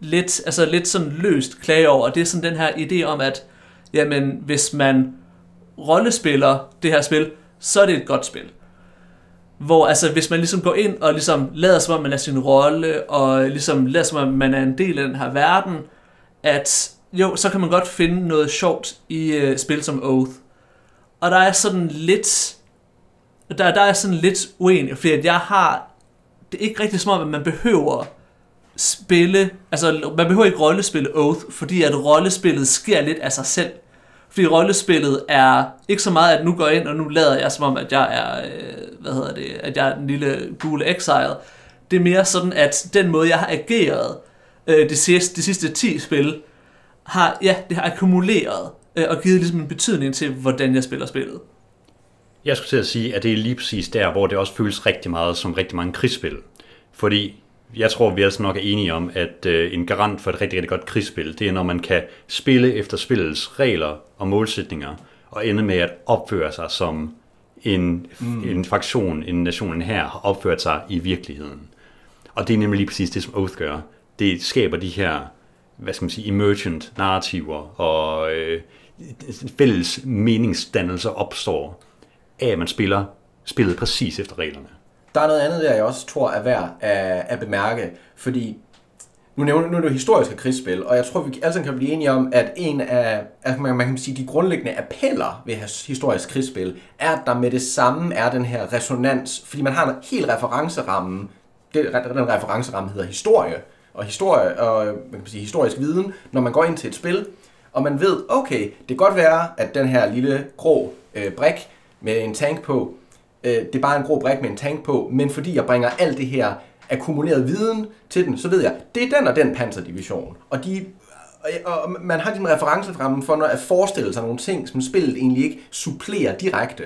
lidt, altså lidt sådan løst klage over. Og det er sådan den her idé om, at jamen, hvis man rollespiller det her spil, så er det et godt spil. Hvor altså, hvis man ligesom går ind og ligesom lader som om man er sin rolle, og ligesom lader som om man er en del af den her verden, at jo, så kan man godt finde noget sjovt i øh, spil som Oath. Og der er sådan lidt... Der, der er sådan lidt uenig, fordi at jeg har... Det er ikke rigtig som om, at man behøver spille... Altså, man behøver ikke rollespille Oath, fordi at rollespillet sker lidt af sig selv. Fordi rollespillet er ikke så meget, at nu går jeg ind, og nu lader jeg som om, at jeg er, øh, hvad hedder det, at jeg er den lille gule exile. Det er mere sådan, at den måde, jeg har ageret øh, de, sidste, de sidste 10 spil, har, ja, det har akkumuleret øh, og givet ligesom en betydning til, hvordan jeg spiller spillet. Jeg skulle til at sige, at det er lige præcis der, hvor det også føles rigtig meget som rigtig mange krigsspil. Fordi jeg tror, vi altså nok er enige om, at øh, en garant for et rigtig, rigtig godt krigsspil, det er, når man kan spille efter spillets regler og målsætninger, og ende med at opføre sig som en, mm. en fraktion, en nation, en her har opført sig i virkeligheden. Og det er nemlig lige præcis det, som Oath gør. Det skaber de her, hvad skal man sige, emergent narrativer, og øh, fælles meningsdannelser opstår af, at man spiller spillet præcis efter reglerne. Der er noget andet der, jeg også tror er værd at, at bemærke, fordi nu, nævner, nu er det jo historiske krigsspil, og jeg tror, vi alle kan blive enige om, at en af at man, man kan sige, de grundlæggende appeller ved historisk krigsspil, er, at der med det samme er den her resonans, fordi man har en helt referenceramme, det, den referenceramme hedder historie, og historie og man kan sige, historisk viden, når man går ind til et spil, og man ved, okay, det kan godt være, at den her lille grå øh, brik med en tank på, øh, det er bare en grå brik med en tank på, men fordi jeg bringer alt det her akkumuleret viden til den, så ved jeg, det er den og den panserdivision. Og, de, øh, og, og man har ligesom din referenceframme for at forestille sig nogle ting, som spillet egentlig ikke supplerer direkte.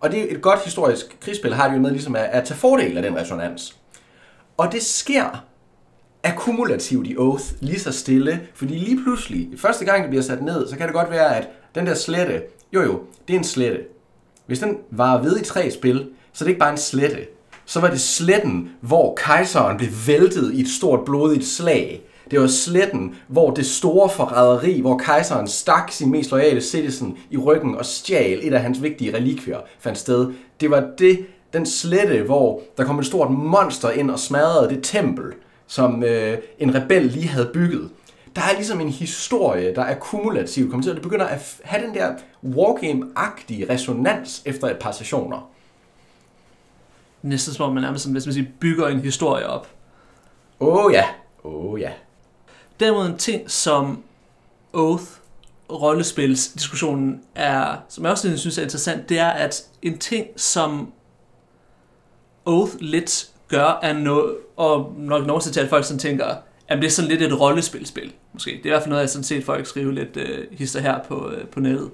Og det er et godt historisk krigsspil, har det jo med ligesom at, at tage fordel af den resonans. Og det sker akkumulativt i Oath lige så stille, fordi lige pludselig, første gang det bliver sat ned, så kan det godt være, at den der slette, jo jo, det er en slette. Hvis den var ved i tre spil, så er det ikke bare en slette. Så var det sletten, hvor kejseren blev væltet i et stort blodigt slag. Det var sletten, hvor det store forræderi, hvor kejseren stak sin mest loyale citizen i ryggen og stjal et af hans vigtige relikvier, fandt sted. Det var det, den slette, hvor der kom et stort monster ind og smadrede det tempel, som øh, en rebel lige havde bygget. Der er ligesom en historie, der er kumulativ, kommer til, og det begynder at have den der wargame-agtige resonans efter et par sessioner. Næsten som om man nærmest, hvis man siger, bygger en historie op. Åh oh, ja, åh oh, ja. Derimod en ting, som Oath rollespilsdiskussionen er, som jeg også synes er interessant, det er, at en ting, som Oath lidt gør, er noget, og nok nogen til at folk sådan tænker, at det er sådan lidt et rollespilspil, måske. Det er i hvert fald noget, jeg sådan set folk skrive lidt øh, hister her på, øh, på nettet.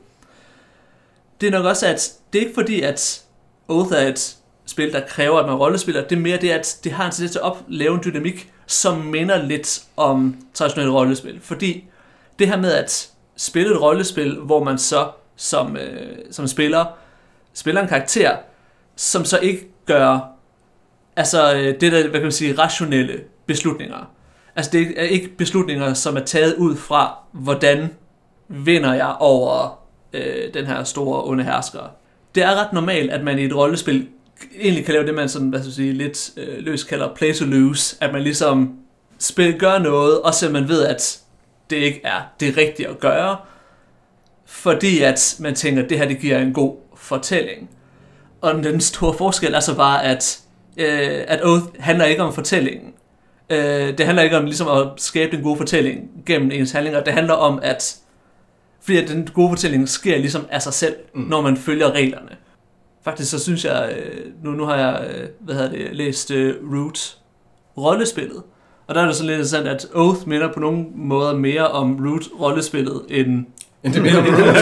Det er nok også, at det er ikke fordi, at Oath er et spil, der kræver, at man rollespiller. Det er mere det, at det har en tendens til at lave en dynamik, som minder lidt om traditionelle rollespil. Fordi det her med at spille et rollespil, hvor man så som, øh, som spiller spiller en karakter, som så ikke gør altså øh, det der, hvad kan man sige, rationelle beslutninger. Altså det er ikke beslutninger, som er taget ud fra, hvordan vinder jeg over øh, den her store onde hersker. Det er ret normalt, at man i et rollespil egentlig kan lave det, man sådan, hvad skal jeg sige, lidt øh, løs kalder play to lose. At man ligesom spil, gør noget, og så man ved, at det ikke er det rigtige at gøre. fordi at man tænker, at det her det giver en god fortælling. Og den store forskel er så bare, at, øh, at Oath handler ikke om fortællingen. Øh, det handler ikke om ligesom at skabe en god fortælling gennem ens handlinger. Det handler om, at fordi at den gode fortælling sker ligesom af sig selv, mm. når man følger reglerne. Faktisk så synes jeg, øh, nu, nu har jeg øh, hvad hedder det, læst uh, Root, rollespillet. Og der er det så lidt interessant, at Oath minder på nogle måder mere om Root rollespillet, end, end det minder om <laughs> Root.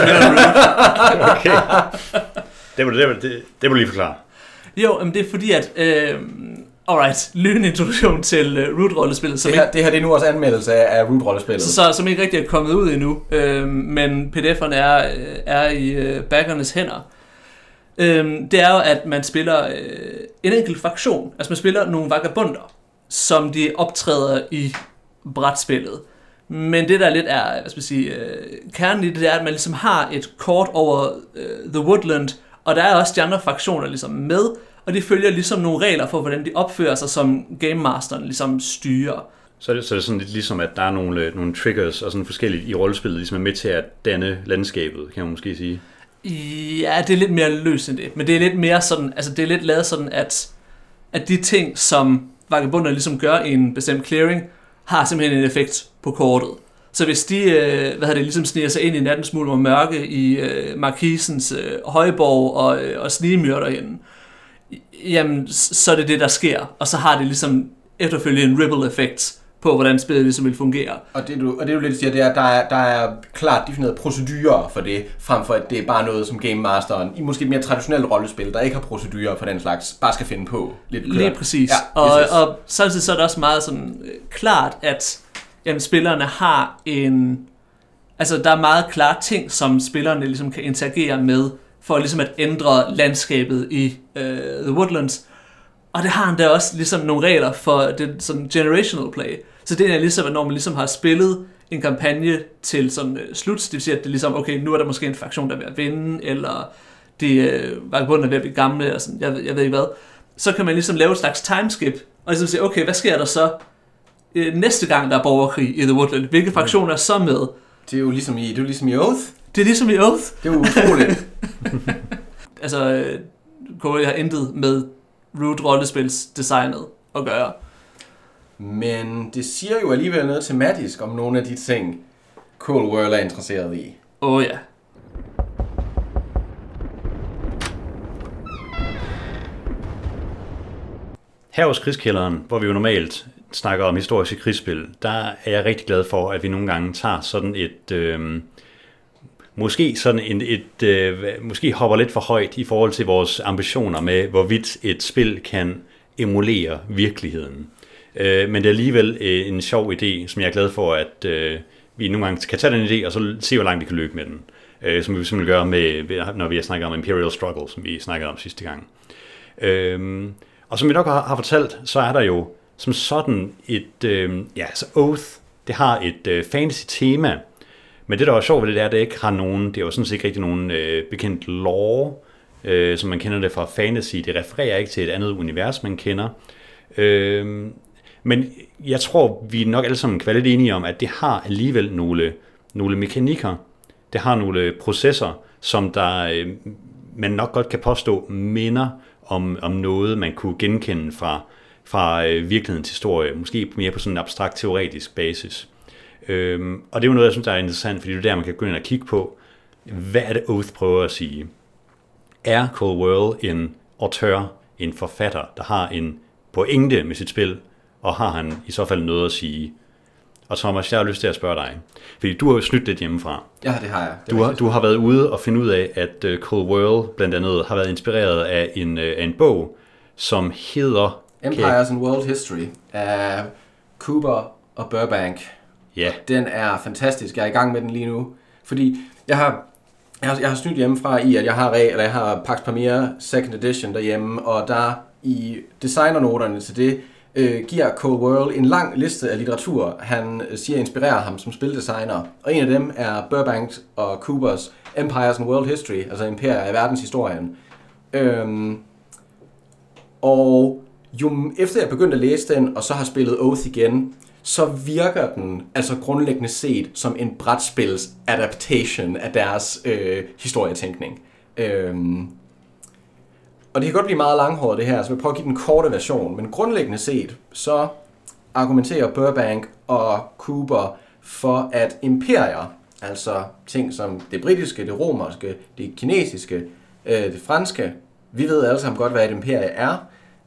okay. <laughs> Det må, det, må, det, det må du lige forklare. Jo, men det er fordi, at... Øh, alright, lyn introduktion til uh, Root-rollespillet. Som det, her, ikke, det her det er nu også anmeldelse af Root-rollespillet. Så, så, som ikke rigtig er kommet ud endnu, øh, men pdf'erne er, er i øh, backernes hænder. Øh, det er jo, at man spiller øh, en enkelt fraktion. Altså man spiller nogle vagabunder, som de optræder i brætspillet. Men det der lidt er, hvad skal man sige, øh, kernen i det, det er, at man ligesom har et kort over øh, The Woodland, og der er også de andre fraktioner ligesom med, og de følger ligesom nogle regler for, hvordan de opfører sig, som Game Masteren ligesom styrer. Så er det, så er det sådan lidt ligesom, at der er nogle, nogle triggers og sådan forskellige i rollespillet, ligesom er med til at danne landskabet, kan man måske sige. Ja, det er lidt mere løst end det, men det er lidt mere sådan, altså det er lidt lavet sådan, at, at de ting, som vagabunder ligesom gør i en bestemt clearing, har simpelthen en effekt på kortet. Så hvis de øh, hvad det, ligesom sniger sig ind i nattens mulm og mørke i øh, Markisens øh, højborg og, øh, og snigemyrder derinde, jamen så er det det, der sker. Og så har det ligesom efterfølgende en ripple effekt på, hvordan spillet ligesom vil fungere. Og det, du, og det du lidt siger, det er, at der er, der er klart defineret procedurer for det, frem for at det er bare noget, som Game Masteren, i måske et mere traditionelt rollespil, der ikke har procedurer for den slags, bare skal finde på. Lidt Lige præcis. Ja, og, og samtidig så er det også meget sådan øh, klart, at jamen, spillerne har en... Altså, der er meget klare ting, som spillerne ligesom kan interagere med, for ligesom at ændre landskabet i øh, The Woodlands. Og det har han da også ligesom nogle regler for det sådan generational play. Så det er ligesom, at når man ligesom har spillet en kampagne til sådan øh, slut, det vil sige, at det er ligesom, okay, nu er der måske en fraktion, der er ved at vinde, eller de øh, vagabunder er ved at blive gamle, og sådan, jeg, jeg ved ikke hvad. Så kan man ligesom lave et slags timeskip, og ligesom sige, okay, hvad sker der så øh, næste gang, der er borgerkrig i The Woodland? Hvilke fraktioner er så med? Det er jo ligesom i, det er jo ligesom i Oath. Det er ligesom i Oath. Det er utroligt. <laughs> altså, KL har intet med Root rollespils designet at gøre. Men det siger jo alligevel noget tematisk om nogle af de ting, Cold World er interesseret i. Åh oh, ja. Her hos krigskælderen, hvor vi jo normalt snakker om historiske krigsspil, der er jeg rigtig glad for, at vi nogle gange tager sådan et... Øh, måske sådan en, et, øh, måske hopper lidt for højt i forhold til vores ambitioner med, hvorvidt et spil kan emulere virkeligheden. Øh, men det er alligevel øh, en sjov idé, som jeg er glad for, at øh, vi nogle gange kan tage den idé, og så se, hvor langt vi kan løbe med den. Øh, som vi simpelthen gør, med, når vi har snakket om Imperial Struggle, som vi snakkede om sidste gang. Øh, og som vi nok har, har fortalt, så er der jo som sådan et, øh, ja, så Oath, det har et øh, fantasy-tema, men det, der er sjovt ved det, er, at det ikke har nogen, det er jo sådan set ikke rigtig nogen øh, bekendt lore, øh, som man kender det fra fantasy. Det refererer ikke til et andet univers, man kender. Øh, men jeg tror, vi er nok alle sammen kvalit enige om, at det har alligevel nogle, nogle mekanikker, det har nogle processer, som der øh, man nok godt kan påstå minder om, om noget, man kunne genkende fra, fra øh, virkelighedens historie, måske mere på sådan en abstrakt teoretisk basis. Øhm, og det er jo noget, jeg synes, der er interessant, fordi det er der, man kan gå ind og kigge på, hvad er det Oath prøver at sige? Er Cold World en auteur, en forfatter, der har en pointe med sit spil, og har han i så fald noget at sige? Og Thomas, jeg har lyst til at spørge dig, fordi du har jo snydt lidt hjemmefra. Ja, det har jeg. Det du, har, du har været ude og finde ud af, at uh, Cold World blandt andet har været inspireret af en, uh, af en bog, som hedder... Empires and World History af Cooper og Burbank. Ja. Den er fantastisk. Jeg er i gang med den lige nu. Fordi jeg har, jeg har, jeg har snydt hjemmefra i, at jeg har, eller jeg har Pax Pamir Second Edition derhjemme, og der i designernoterne til det, øh, giver Cole World en lang liste af litteratur, han øh, siger inspirerer ham som spildesigner. Og en af dem er Burbank og Coopers Empires and World History, altså imperier i verdenshistorien. Øhm, og jo efter jeg begyndte at læse den, og så har spillet Oath igen, så virker den altså grundlæggende set som en brætspils adaptation af deres øh, historietænkning. Øhm, og det kan godt blive meget langhåret det her, altså, så jeg prøver at give den korte version. Men grundlæggende set, så argumenterer Burbank og Cooper for, at imperier, altså ting som det britiske, det romerske, det kinesiske, øh, det franske, vi ved alle sammen godt, hvad et imperie er,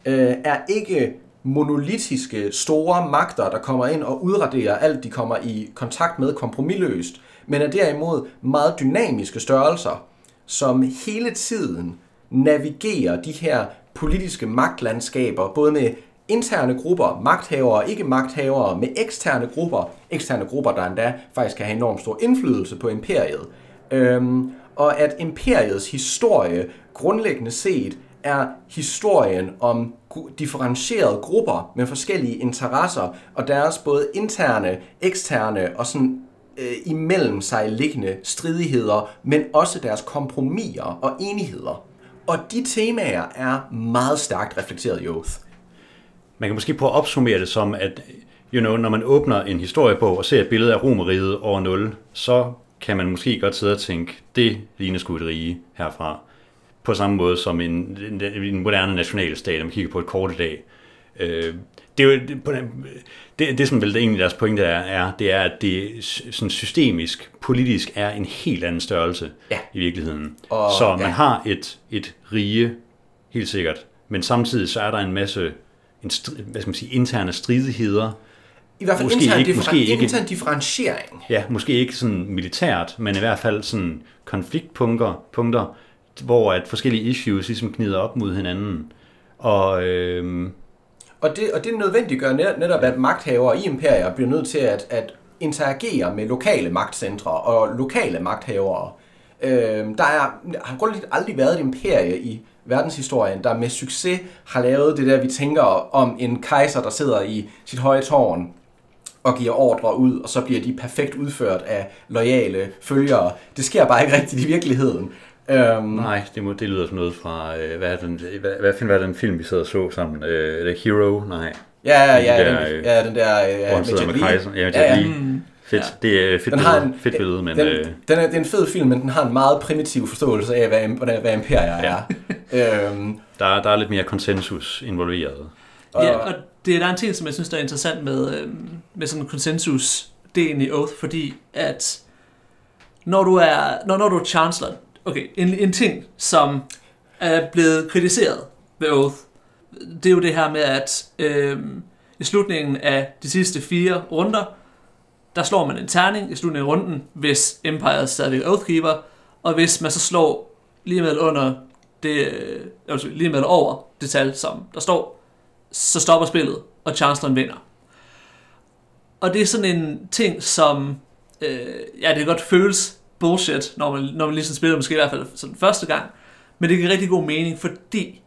øh, er ikke monolitiske store magter, der kommer ind og udraderer alt, de kommer i kontakt med kompromilløst, men er derimod meget dynamiske størrelser, som hele tiden navigerer de her politiske magtlandskaber, både med interne grupper, magthavere og ikke magthavere, med eksterne grupper, eksterne grupper, der endda faktisk kan have enormt stor indflydelse på imperiet. Øhm, og at imperiets historie grundlæggende set er historien om differentierede grupper med forskellige interesser og deres både interne, eksterne og sådan øh, imellem sig liggende stridigheder, men også deres kompromiser og enigheder. Og de temaer er meget stærkt reflekteret i Oath. Man kan måske prøve at opsummere det som, at you know, når man åbner en historiebog og ser et billede af Romeriet over 0, så kan man måske godt sidde og tænke, det ligner sgu et rige herfra. På samme måde som en, en, en moderne nationalstat, når man kigger på et kort i dag. Øh, det, er jo, det, det, det, som vel egentlig deres pointe er, er, det er, at det sådan systemisk, politisk er en helt anden størrelse ja. i virkeligheden. Og, så man ja. har et, et rige, helt sikkert, men samtidig så er der en masse en hvad skal man sige, interne stridigheder. I hvert fald Måske intern, ikke- måske ikke- intern differentiering. Ja, måske ikke sådan militært, men i hvert fald sådan konfliktpunkter, punkter, hvor at forskellige issues ligesom knider op mod hinanden. Og øhm, Og det, og det nødvendiggør netop, at magthavere i imperier bliver nødt til at, at interagere med lokale magtcentre og lokale magthavere. Øh, der er, har grundlæggende aldrig været et imperie i verdenshistorien, der med succes har lavet det der, vi tænker om en kejser, der sidder i sit høje tårn og giver ordre ud, og så bliver de perfekt udført af lojale følgere. Det sker bare ikke rigtigt i virkeligheden. Øhm, nej, det, må, det lyder som noget fra, øh, hvad, er den, hvad, hvad finder hvad er den film, vi sidder og så sammen? Øh, er det Hero? Nej. ja, ja, den den, der, den, øh, ja, den der øh, med Jet Li. Ja, Jet Ja, ja. Li. Fedt. Ja. Det er et fedt Den har billede, en, fedt billede men den, øh, den er, det er en fed film, men den har en meget primitiv forståelse af, hvad, hvordan, hvad imperier er. <laughs> øhm, der, der er lidt mere konsensus involveret. og, Ja, og det, der er en ting, som jeg synes, der er interessant med, øhm, med sådan en konsensus-delen i Oath, fordi at når du er, når, når du er chancellor, okay, en, en ting, som er blevet kritiseret ved Oath, det er jo det her med, at øh, i slutningen af de sidste fire runder, der slår man en terning i slutningen af runden, hvis Empire stadigvæk er Oathkeeper, og hvis man så slår lige med under det, altså lige med over det tal, som der står, så stopper spillet, og Chancellor vinder. Og det er sådan en ting, som, øh, ja, det kan godt føles bullshit, når man, når man ligesom spiller, måske i hvert fald sådan første gang, men det giver rigtig god mening, fordi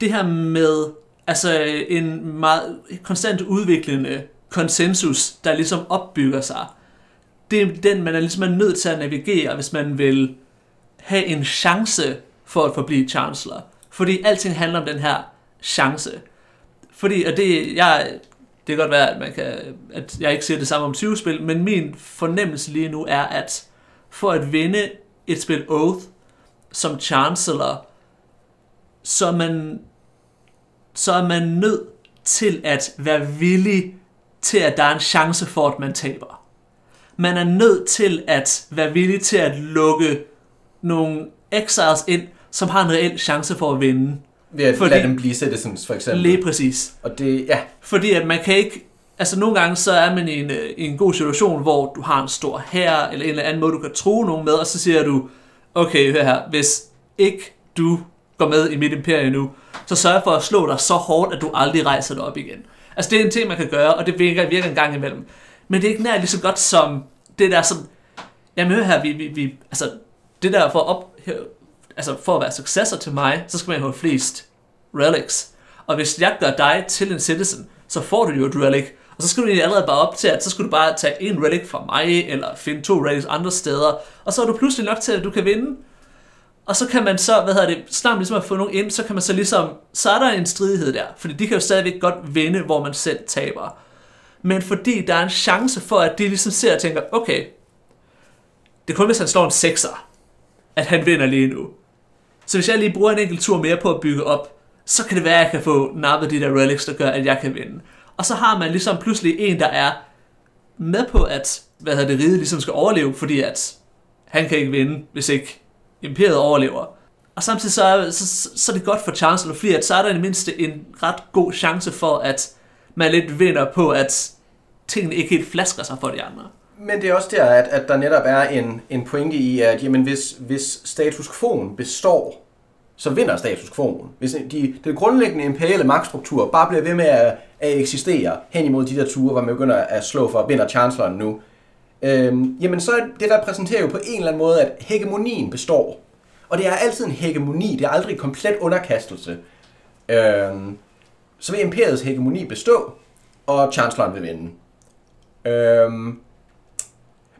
det her med altså en meget konstant udviklende konsensus, der ligesom opbygger sig, det er den, man er ligesom er nødt til at navigere, hvis man vil have en chance for at forblive chancellor. Fordi alting handler om den her chance. Fordi, og det, jeg, det kan godt være, at, man kan, at jeg ikke siger det samme om 20 spil, men min fornemmelse lige nu er, at for at vinde et spil Oath som chancellor, så er man, så er man nødt til at være villig til, at der er en chance for, at man taber. Man er nødt til at være villig til at lukke nogle exiles ind, som har en reel chance for at vinde ved at fordi- lade dem blive citizens, for eksempel. Lige præcis. Og det, ja, Fordi at man kan ikke... Altså nogle gange så er man i en, i en god situation, hvor du har en stor hær, eller en eller anden måde, du kan true nogen med, og så siger du, okay, hør her, hvis ikke du går med i mit imperie nu, så sørg for at slå dig så hårdt, at du aldrig rejser dig op igen. Altså det er en ting, man kan gøre, og det virker, virker en gang imellem. Men det er ikke nær lige så godt som det der som... Jamen hør her, vi, vi, vi, altså det der for at op, altså for at være successor til mig, så skal man have flest relics. Og hvis jeg gør dig til en citizen, så får du jo et relic. Og så skal du egentlig allerede bare op til, at så skulle du bare tage en relic fra mig, eller finde to relics andre steder, og så er du pludselig nok til, at du kan vinde. Og så kan man så, hvad hedder det, snart ligesom at få nogen ind, så kan man så ligesom, så er der en stridighed der, fordi de kan jo stadigvæk godt vinde, hvor man selv taber. men fordi der er en chance for, at de ligesom ser og tænker, okay, det er kun, hvis han slår en sekser, at han vinder lige nu. Så hvis jeg lige bruger en enkelt tur mere på at bygge op, så kan det være, at jeg kan få nappet de der relics, der gør, at jeg kan vinde. Og så har man ligesom pludselig en, der er med på, at hvad hedder det, ride ligesom skal overleve, fordi at han kan ikke vinde, hvis ikke imperiet overlever. Og samtidig så er, så, så er det godt for Chancellor, fordi at så er der i det mindste en ret god chance for, at man lidt vinder på, at tingene ikke helt flasker sig for de andre. Men det er også der, at, at der netop er en, en pointe i, at jamen, hvis, hvis status quo består, så vinder status quo. Hvis de, den grundlæggende imperiale magtstruktur bare bliver ved med at, at eksistere hen imod de der ture, hvor man begynder at slå for, vinder chancelleren nu, øhm, jamen så det repræsenterer jo på en eller anden måde, at hegemonien består. Og det er altid en hegemoni, det er aldrig en komplet underkastelse. Øhm, så vil imperiets hegemoni bestå, og chancelleren vil vinde. Øhm,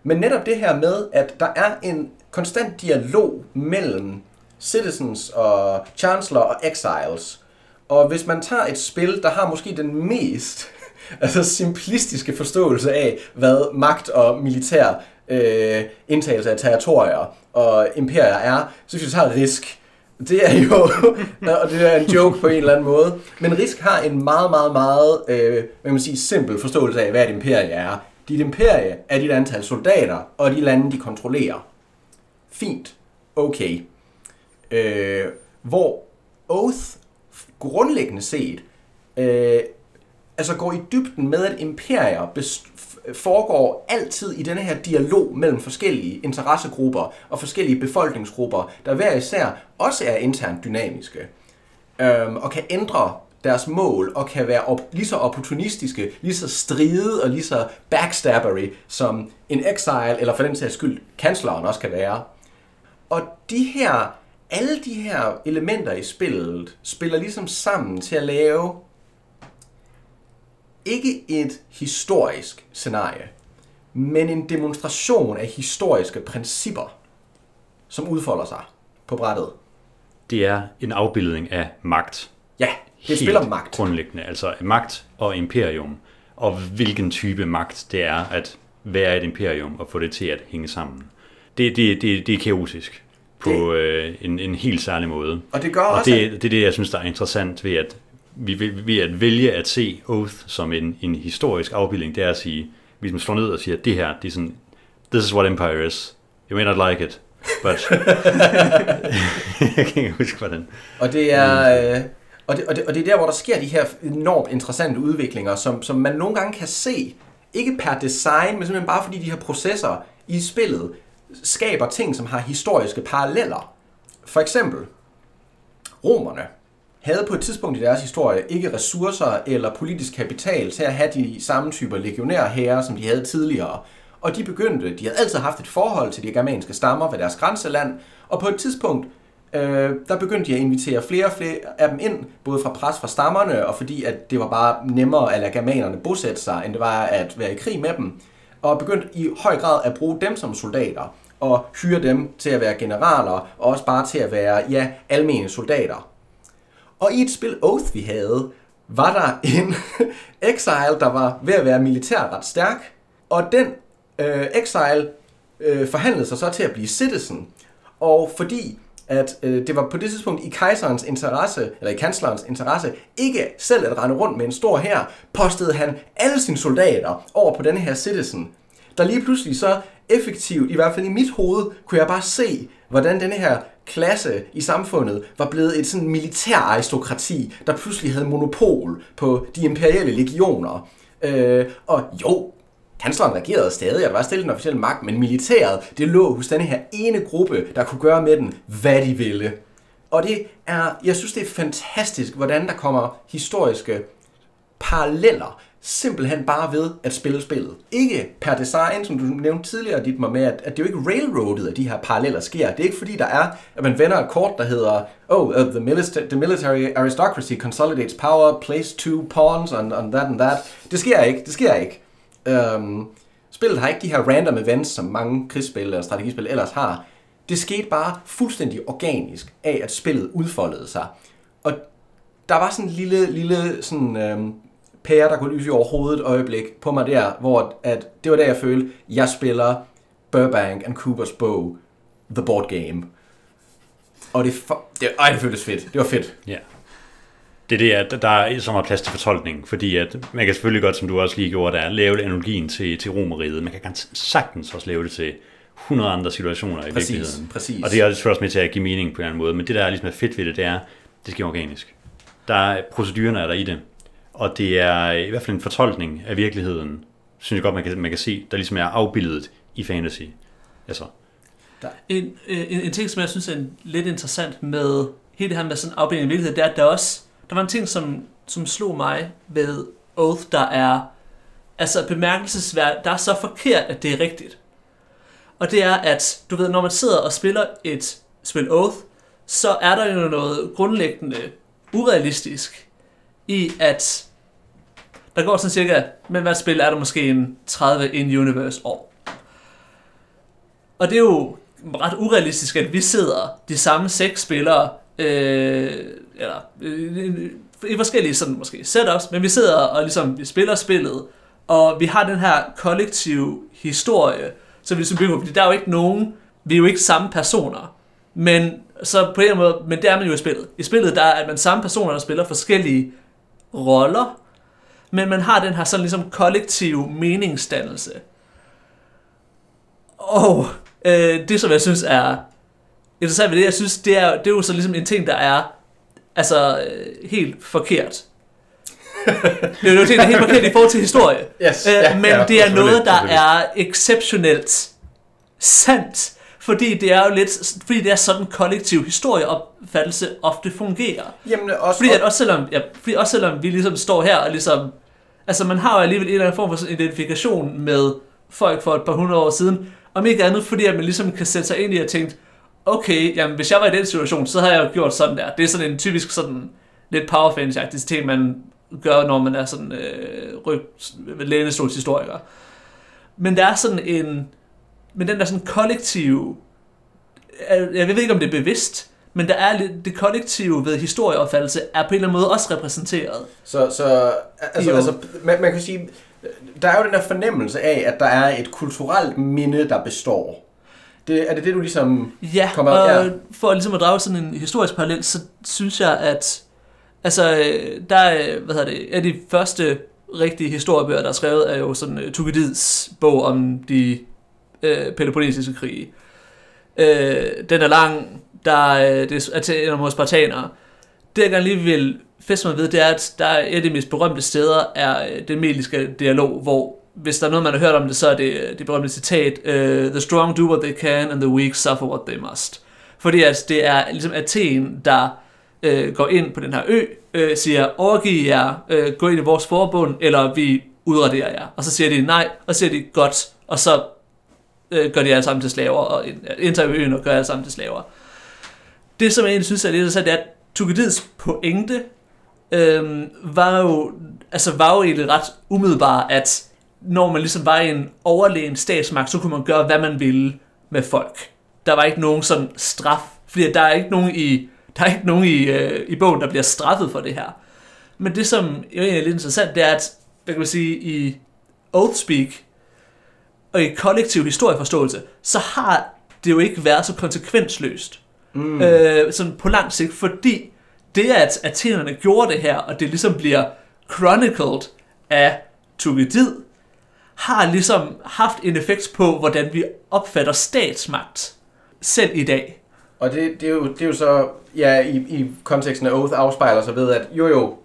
men netop det her med, at der er en konstant dialog mellem citizens og chancellor og exiles. Og hvis man tager et spil, der har måske den mest <laughs> altså simplistiske forståelse af, hvad magt og militær øh, indtagelse af territorier og imperier er, så hvis jeg, tager Risk, det er jo, <laughs> og det er en joke på en eller anden måde, men Risk har en meget, meget, meget, øh, hvad kan man sige, simpel forståelse af, hvad et imperie er. Dit imperie er dit antal soldater, og de lande, de kontrollerer. Fint. Okay. Øh, hvor Oath grundlæggende set øh, altså går i dybden med, at imperier foregår altid i denne her dialog mellem forskellige interessegrupper og forskellige befolkningsgrupper, der hver især også er internt dynamiske øh, og kan ændre deres mål og kan være op, lige så opportunistiske, lige så stride og lige så backstabbery, som en exile, eller for den sags skyld, kansleren også kan være. Og de her, alle de her elementer i spillet, spiller ligesom sammen til at lave ikke et historisk scenarie, men en demonstration af historiske principper, som udfolder sig på brættet. Det er en afbildning af magt. Ja, det spiller magt. Grundlæggende, altså magt og imperium, og hvilken type magt det er at være et imperium og få det til at hænge sammen. Det, det, det, det er kaotisk på øh, en, en helt særlig måde. Og det gør og også... det, det er det, jeg synes, der er interessant ved at, vi, ved at vælge at se Oath som en, en historisk afbildning, det er at sige, hvis man slår ned og siger, det her, det er sådan, this is what empire is. You may not like it, but... <laughs> jeg kan ikke huske, hvordan... Og det er... Øh, og det, og, det, og det er der, hvor der sker de her enormt interessante udviklinger, som, som man nogle gange kan se, ikke per design, men simpelthen bare fordi de her processer i spillet skaber ting, som har historiske paralleller. For eksempel, romerne havde på et tidspunkt i deres historie ikke ressourcer eller politisk kapital til at have de samme typer legionære herrer, som de havde tidligere. Og de begyndte, de havde altid haft et forhold til de germanske stammer ved deres grænseland, og på et tidspunkt øh, der begyndte de at invitere flere og flere af dem ind, både fra pres fra stammerne, og fordi at det var bare nemmere at lade germanerne bosætte sig, end det var at være i krig med dem, og begyndte i høj grad at bruge dem som soldater, og hyre dem til at være generaler, og også bare til at være, ja, almene soldater. Og i et spil Oath, vi havde, var der en <laughs> exile, der var ved at være militært ret stærk, og den øh, exile øh, forhandlede sig så til at blive citizen. Og fordi at øh, det var på det tidspunkt i kejserens interesse, eller i kanslerens interesse, ikke selv at rende rundt med en stor her, postede han alle sine soldater over på denne her citizen, der lige pludselig så effektivt, i hvert fald i mit hoved, kunne jeg bare se, hvordan denne her klasse i samfundet var blevet et sådan militær aristokrati, der pludselig havde monopol på de imperielle legioner. Øh, og jo, kansleren regerede stadig, og der var stadig den officielle magt, men militæret, det lå hos denne her ene gruppe, der kunne gøre med den, hvad de ville. Og det er, jeg synes, det er fantastisk, hvordan der kommer historiske paralleller, simpelthen bare ved at spille spillet. Ikke per design, som du nævnte tidligere, dit med, at, at det er jo ikke railroadet, at de her paralleller sker. Det er ikke fordi, der er, at man vender et kort, der hedder, oh, uh, the, military, the military aristocracy consolidates power, place two pawns on, on that and that. Det sker ikke, det sker ikke. Um, spillet har ikke de her random events, som mange krigsspil eller strategispil ellers har. Det skete bare fuldstændig organisk af, at spillet udfoldede sig. Og der var sådan en lille, lille sådan, øhm, pære, der kunne lyse i over hovedet et øjeblik på mig der, hvor at det var der, jeg følte, jeg spiller Burbank and Coopers bog, The Board Game. Og det, for, det, ej, det føltes fedt. Det var fedt. Ja. Det er det, at der er så meget plads til fortolkning, fordi at man kan selvfølgelig godt, som du også lige gjorde, der lave analogien til, til romeriet. Man kan ganz- sagtens også lave det til 100 andre situationer i Præcis, virkeligheden. præcis. Og det er også også med til at give mening på en eller anden måde. Men det, der er ligesom er fedt ved det, det er, det sker organisk. Der er, procedurerne er der i det. Og det er i hvert fald en fortolkning af virkeligheden, synes jeg godt, man kan, man kan se, der ligesom er afbildet i fantasy. Altså, En, en, en ting, som jeg synes er en, lidt interessant med hele det her med sådan afbildning af virkelighed, det er, at der også der var en ting, som, som slog mig ved Oath, der er altså bemærkelsesværdigt, der er så forkert, at det er rigtigt. Og det er, at du ved, når man sidder og spiller et spil Oath, så er der jo noget grundlæggende urealistisk i, at der går sådan cirka, men hvert spil er der måske en 30 in-universe år. Og det er jo ret urealistisk, at vi sidder de samme seks spillere, øh, eller øh, i forskellige sådan måske setups, men vi sidder og ligesom vi spiller spillet, og vi har den her kollektiv historie, så vi ligesom bygger på, fordi der er jo ikke nogen, vi er jo ikke samme personer, men så på en måde, men det er man jo i spillet. I spillet der er man samme personer, der spiller forskellige roller, men man har den her sådan ligesom kollektiv meningsdannelse. Og øh, det, som jeg synes er interessant ved det, jeg synes, det er, det er jo så ligesom en ting, der er altså øh, helt forkert. det er jo ting, der er helt forkert i forhold til historie. Yes, Øh, ja, men ja, det er noget, der er exceptionelt sandt, fordi det er jo lidt, fordi det er sådan kollektiv historieopfattelse ofte fungerer. Jamen, også, Fordi, at også, selvom, ja, fordi også selvom vi ligesom står her og ligesom... Altså man har jo alligevel en eller anden form for sådan identifikation med folk for et par hundrede år siden. Om ikke andet, fordi at man ligesom kan sætte sig ind i og tænke, okay, jamen hvis jeg var i den situation, så havde jeg jo gjort sådan der. Det er sådan en typisk sådan lidt power fantasy ting, man gør, når man er sådan øh, ryg, lænestolshistoriker. Men der er sådan en... Men den der sådan kollektive... Jeg ved ikke, om det er bevidst, men der er lidt, det kollektive ved historieopfattelse er på en eller anden måde også repræsenteret. Så, så altså, Jo. altså man, man kan sige, der er jo den der fornemmelse af, at der er et kulturelt minde, der består. Det, er det det, du ligesom... Ja, Kommer- og ja. for ligesom at drage sådan en historisk parallel, så synes jeg, at altså, øh, der er, hvad hedder det, af de første rigtige historiebøger, der er skrevet, er jo sådan uh, Thukydids bog om de øh, peloponnesiske krige. Øh, den er lang, der øh, det er Athenerne mod spartanere. Det, jeg gerne lige vil fæste mig ved, det er, at der er et af de mest berømte steder, er øh, den meliske dialog, hvor hvis der er noget, man har hørt om det, så er det øh, det berømte citat, uh, The strong do what they can, and the weak suffer what they must. Fordi altså, det er ligesom Athen, der øh, går ind på den her ø, øh, siger, overgiv jer, øh, gå ind i vores forbund, eller vi udraderer jer. Og så siger de nej, og så siger de godt, og så øh, gør de alle sammen til slaver, og ind- indtager øen og gør alle sammen til slaver. Det, som jeg egentlig synes er lidt interessant, det er, at Thukydids pointe øh, var jo, altså var jo egentlig ret umiddelbar, at når man ligesom var i en overlegen statsmagt, så kunne man gøre, hvad man ville med folk. Der var ikke nogen sådan straf, fordi der er ikke nogen i, der er ikke nogen i, øh, i bogen, der bliver straffet for det her. Men det, som jo egentlig er lidt interessant, det er, at hvad kan man sige, i Oathspeak og i kollektiv historieforståelse, så har det jo ikke været så konsekvensløst mm. øh, sådan på lang sigt, fordi det, at athenerne gjorde det her, og det ligesom bliver chronicled af Thukydid, har ligesom haft en effekt på, hvordan vi opfatter statsmagt selv i dag. Og det, det, er, jo, det er jo så, ja, i, i konteksten af Oath afspejler sig ved, at jo jo,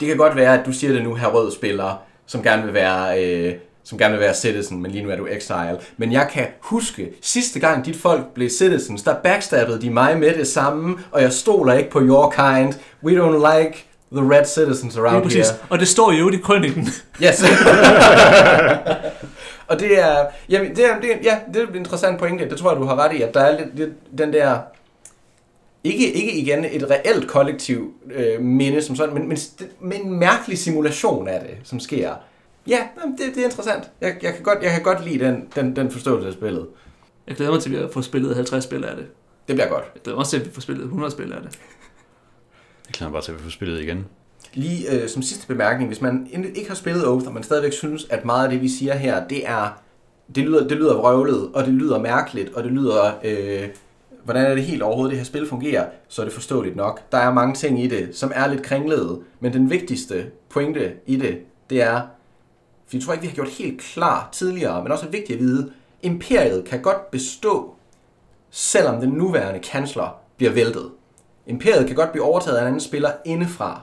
det kan godt være, at du siger det nu, her rød spiller, som gerne vil være... Øh, som gerne vil være citizen, men lige nu er du exile. Men jeg kan huske, sidste gang dit folk blev citizens, der backstabbede de mig med det samme, og jeg stoler ikke på your kind. We don't like the red citizens around præcis. here. Og det står jo i krøniken. Yes. <laughs> og det er, jamen, det er, det er, ja, det er en interessant pointe. Det tror jeg, du har ret i, at der er lidt, lidt den der, ikke, ikke igen et reelt kollektiv øh, minde som sådan, men, men, men en mærkelig simulation af det, som sker. Ja, det, det er interessant. Jeg, jeg, kan godt, jeg kan godt lide den, den, den forståelse af spillet. Jeg glæder mig til, at vi får spillet 50 spil af det. Det bliver godt. Jeg glæder mig også til, at vi får spillet 100 spil af det. Jeg klæder mig bare til, at vi får spillet igen. lige øh, som sidste bemærkning, hvis man ikke har spillet Oath, og man stadigvæk synes, at meget af det, vi siger her, det er, det lyder, det lyder vrøvlet, og det lyder mærkeligt, og det lyder, øh, hvordan er det helt overhovedet, det her spil fungerer, så er det forståeligt nok. Der er mange ting i det, som er lidt kringlede, men den vigtigste pointe i det, det er, for jeg tror ikke, vi har gjort helt klar tidligere, men også er vigtigt at vide, imperiet kan godt bestå, selvom den nuværende kansler bliver væltet. Imperiet kan godt blive overtaget af en anden spiller indefra.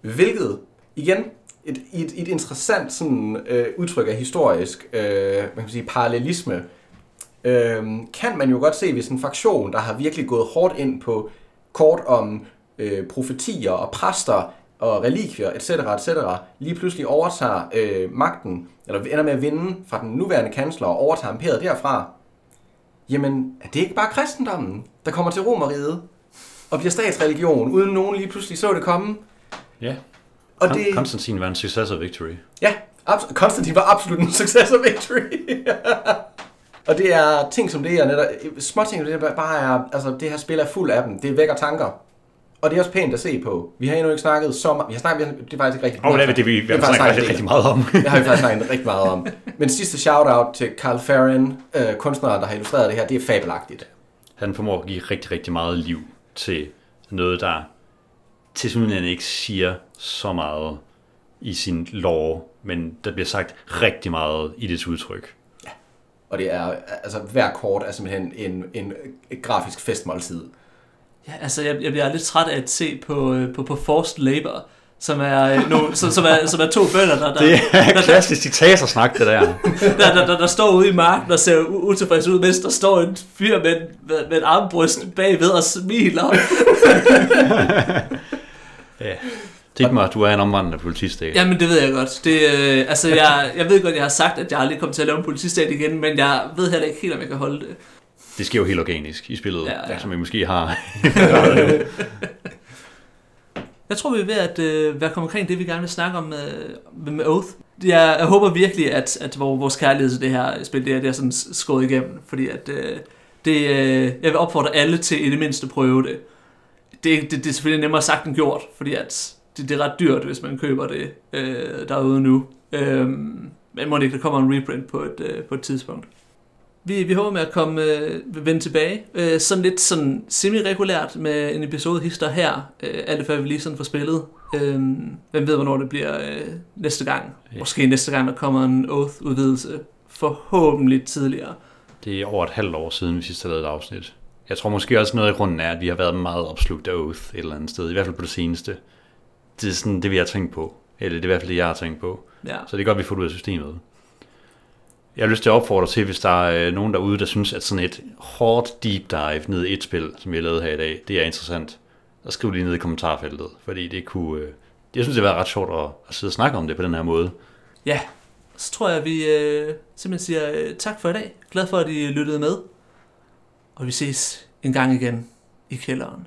Hvilket, igen, et, et, et interessant sådan, øh, udtryk af historisk øh, man kan sige, parallelisme, øh, kan man jo godt se, hvis en fraktion, der har virkelig gået hårdt ind på kort om øh, profetier og præster og relikvier, etc., etc., lige pludselig overtager øh, magten, eller ender med at vinde fra den nuværende kansler og overtager imperiet derfra, jamen, er det ikke bare kristendommen, der kommer til Romeriet og bliver statsreligion, uden nogen lige pludselig så det komme? Ja. Og Kon- det, Konstantin var en success of victory. ja, abs- Konstantin var absolut en success of victory. <laughs> og det er ting som det her, netop, små ting, det er bare er, altså det her spil er fuld af dem. Det vækker tanker. Og det er også pænt at se på. Vi har endnu ikke snakket så meget. Vi har snakket, det er faktisk ikke rigtig Åh, oh, det er det, vi, vi har snakket rigtig, rigtig meget om. <laughs> Det har vi faktisk snakket rigtig meget om. Men sidste shout-out til Carl Farren, øh, kunstneren, der har illustreret det her, det er fabelagtigt. Han formår at give rigtig, rigtig meget liv til noget, der til synligheden ikke siger så meget i sin lore, men der bliver sagt rigtig meget i dets udtryk. Og det er, altså hver kort er simpelthen en, en, en grafisk festmåltid. Ja, altså, jeg, jeg bliver lidt træt af at se på, øh, på, på forced labor, som er, øh, no, <laughs> som, som, er, som er to bønder, der, der, Det er der, klassisk diktator-snak, det der. <laughs> der, der, der, der står ude i marken og ser utilfreds ud, mens der står en fyr med, en- med, med en armbryst bagved og smiler. <laughs> Ja. Digmar, du er en omvandrende politistat. Ja. Jamen, det ved jeg godt. Det, øh, altså, jeg, jeg ved godt, jeg har sagt, at jeg aldrig kommer til at lave en politistat igen, men jeg ved heller ikke helt, om jeg kan holde det. Det sker jo helt organisk i spillet, Ja, ja, som vi måske har. <laughs> Jeg tror, vi er ved at øh, være kommet omkring det, vi gerne vil snakke om øh, med Oath. Jeg, jeg håber virkelig, at, at vor- vores kærlighed til det her spil, det er, det er sådan skåret igennem. Fordi at, øh, det, øh, jeg vil opfordre alle til i det mindste at prøve det. Det, det, det er selvfølgelig nemmere sagt end gjort, fordi at det, det er ret dyrt, hvis man køber det øh, derude nu. Øh, men må det ikke, der kommer en reprint på et, øh, på et tidspunkt. Vi, vi håber med at komme øh, vende tilbage, øh, sådan lidt sådan semi-regulært med en episode hister her, øh, alt før vi lige sådan får spillet. Øh, hvem ved, hvornår det bliver øh, næste gang. Ja. Måske næste gang, der kommer en Oath-udvidelse. Forhåbentlig tidligere. Det er over et halvt år siden, vi sidst har lavet et afsnit. Jeg tror måske også noget i grunden er, at vi har været meget opslugt af Oath et eller andet sted. I hvert fald på det seneste. Det er sådan det, vi har tænkt på. Eller det er i hvert fald det, jeg har tænkt på. Ja. Så det er godt, vi får det ud af systemet. Jeg har lyst til at opfordre til, hvis der er øh, nogen derude, der synes, at sådan et hårdt deep dive ned i et spil, som vi har lavet her i dag, det er interessant. Så skriv lige ned i kommentarfeltet, fordi det kunne... Øh, jeg synes, det har været ret sjovt at, at sidde og snakke om det på den her måde. ja. Så tror jeg, at vi øh, simpelthen siger øh, tak for i dag. Glad for, at I lyttede med. Og vi ses en gang igen i kælderen.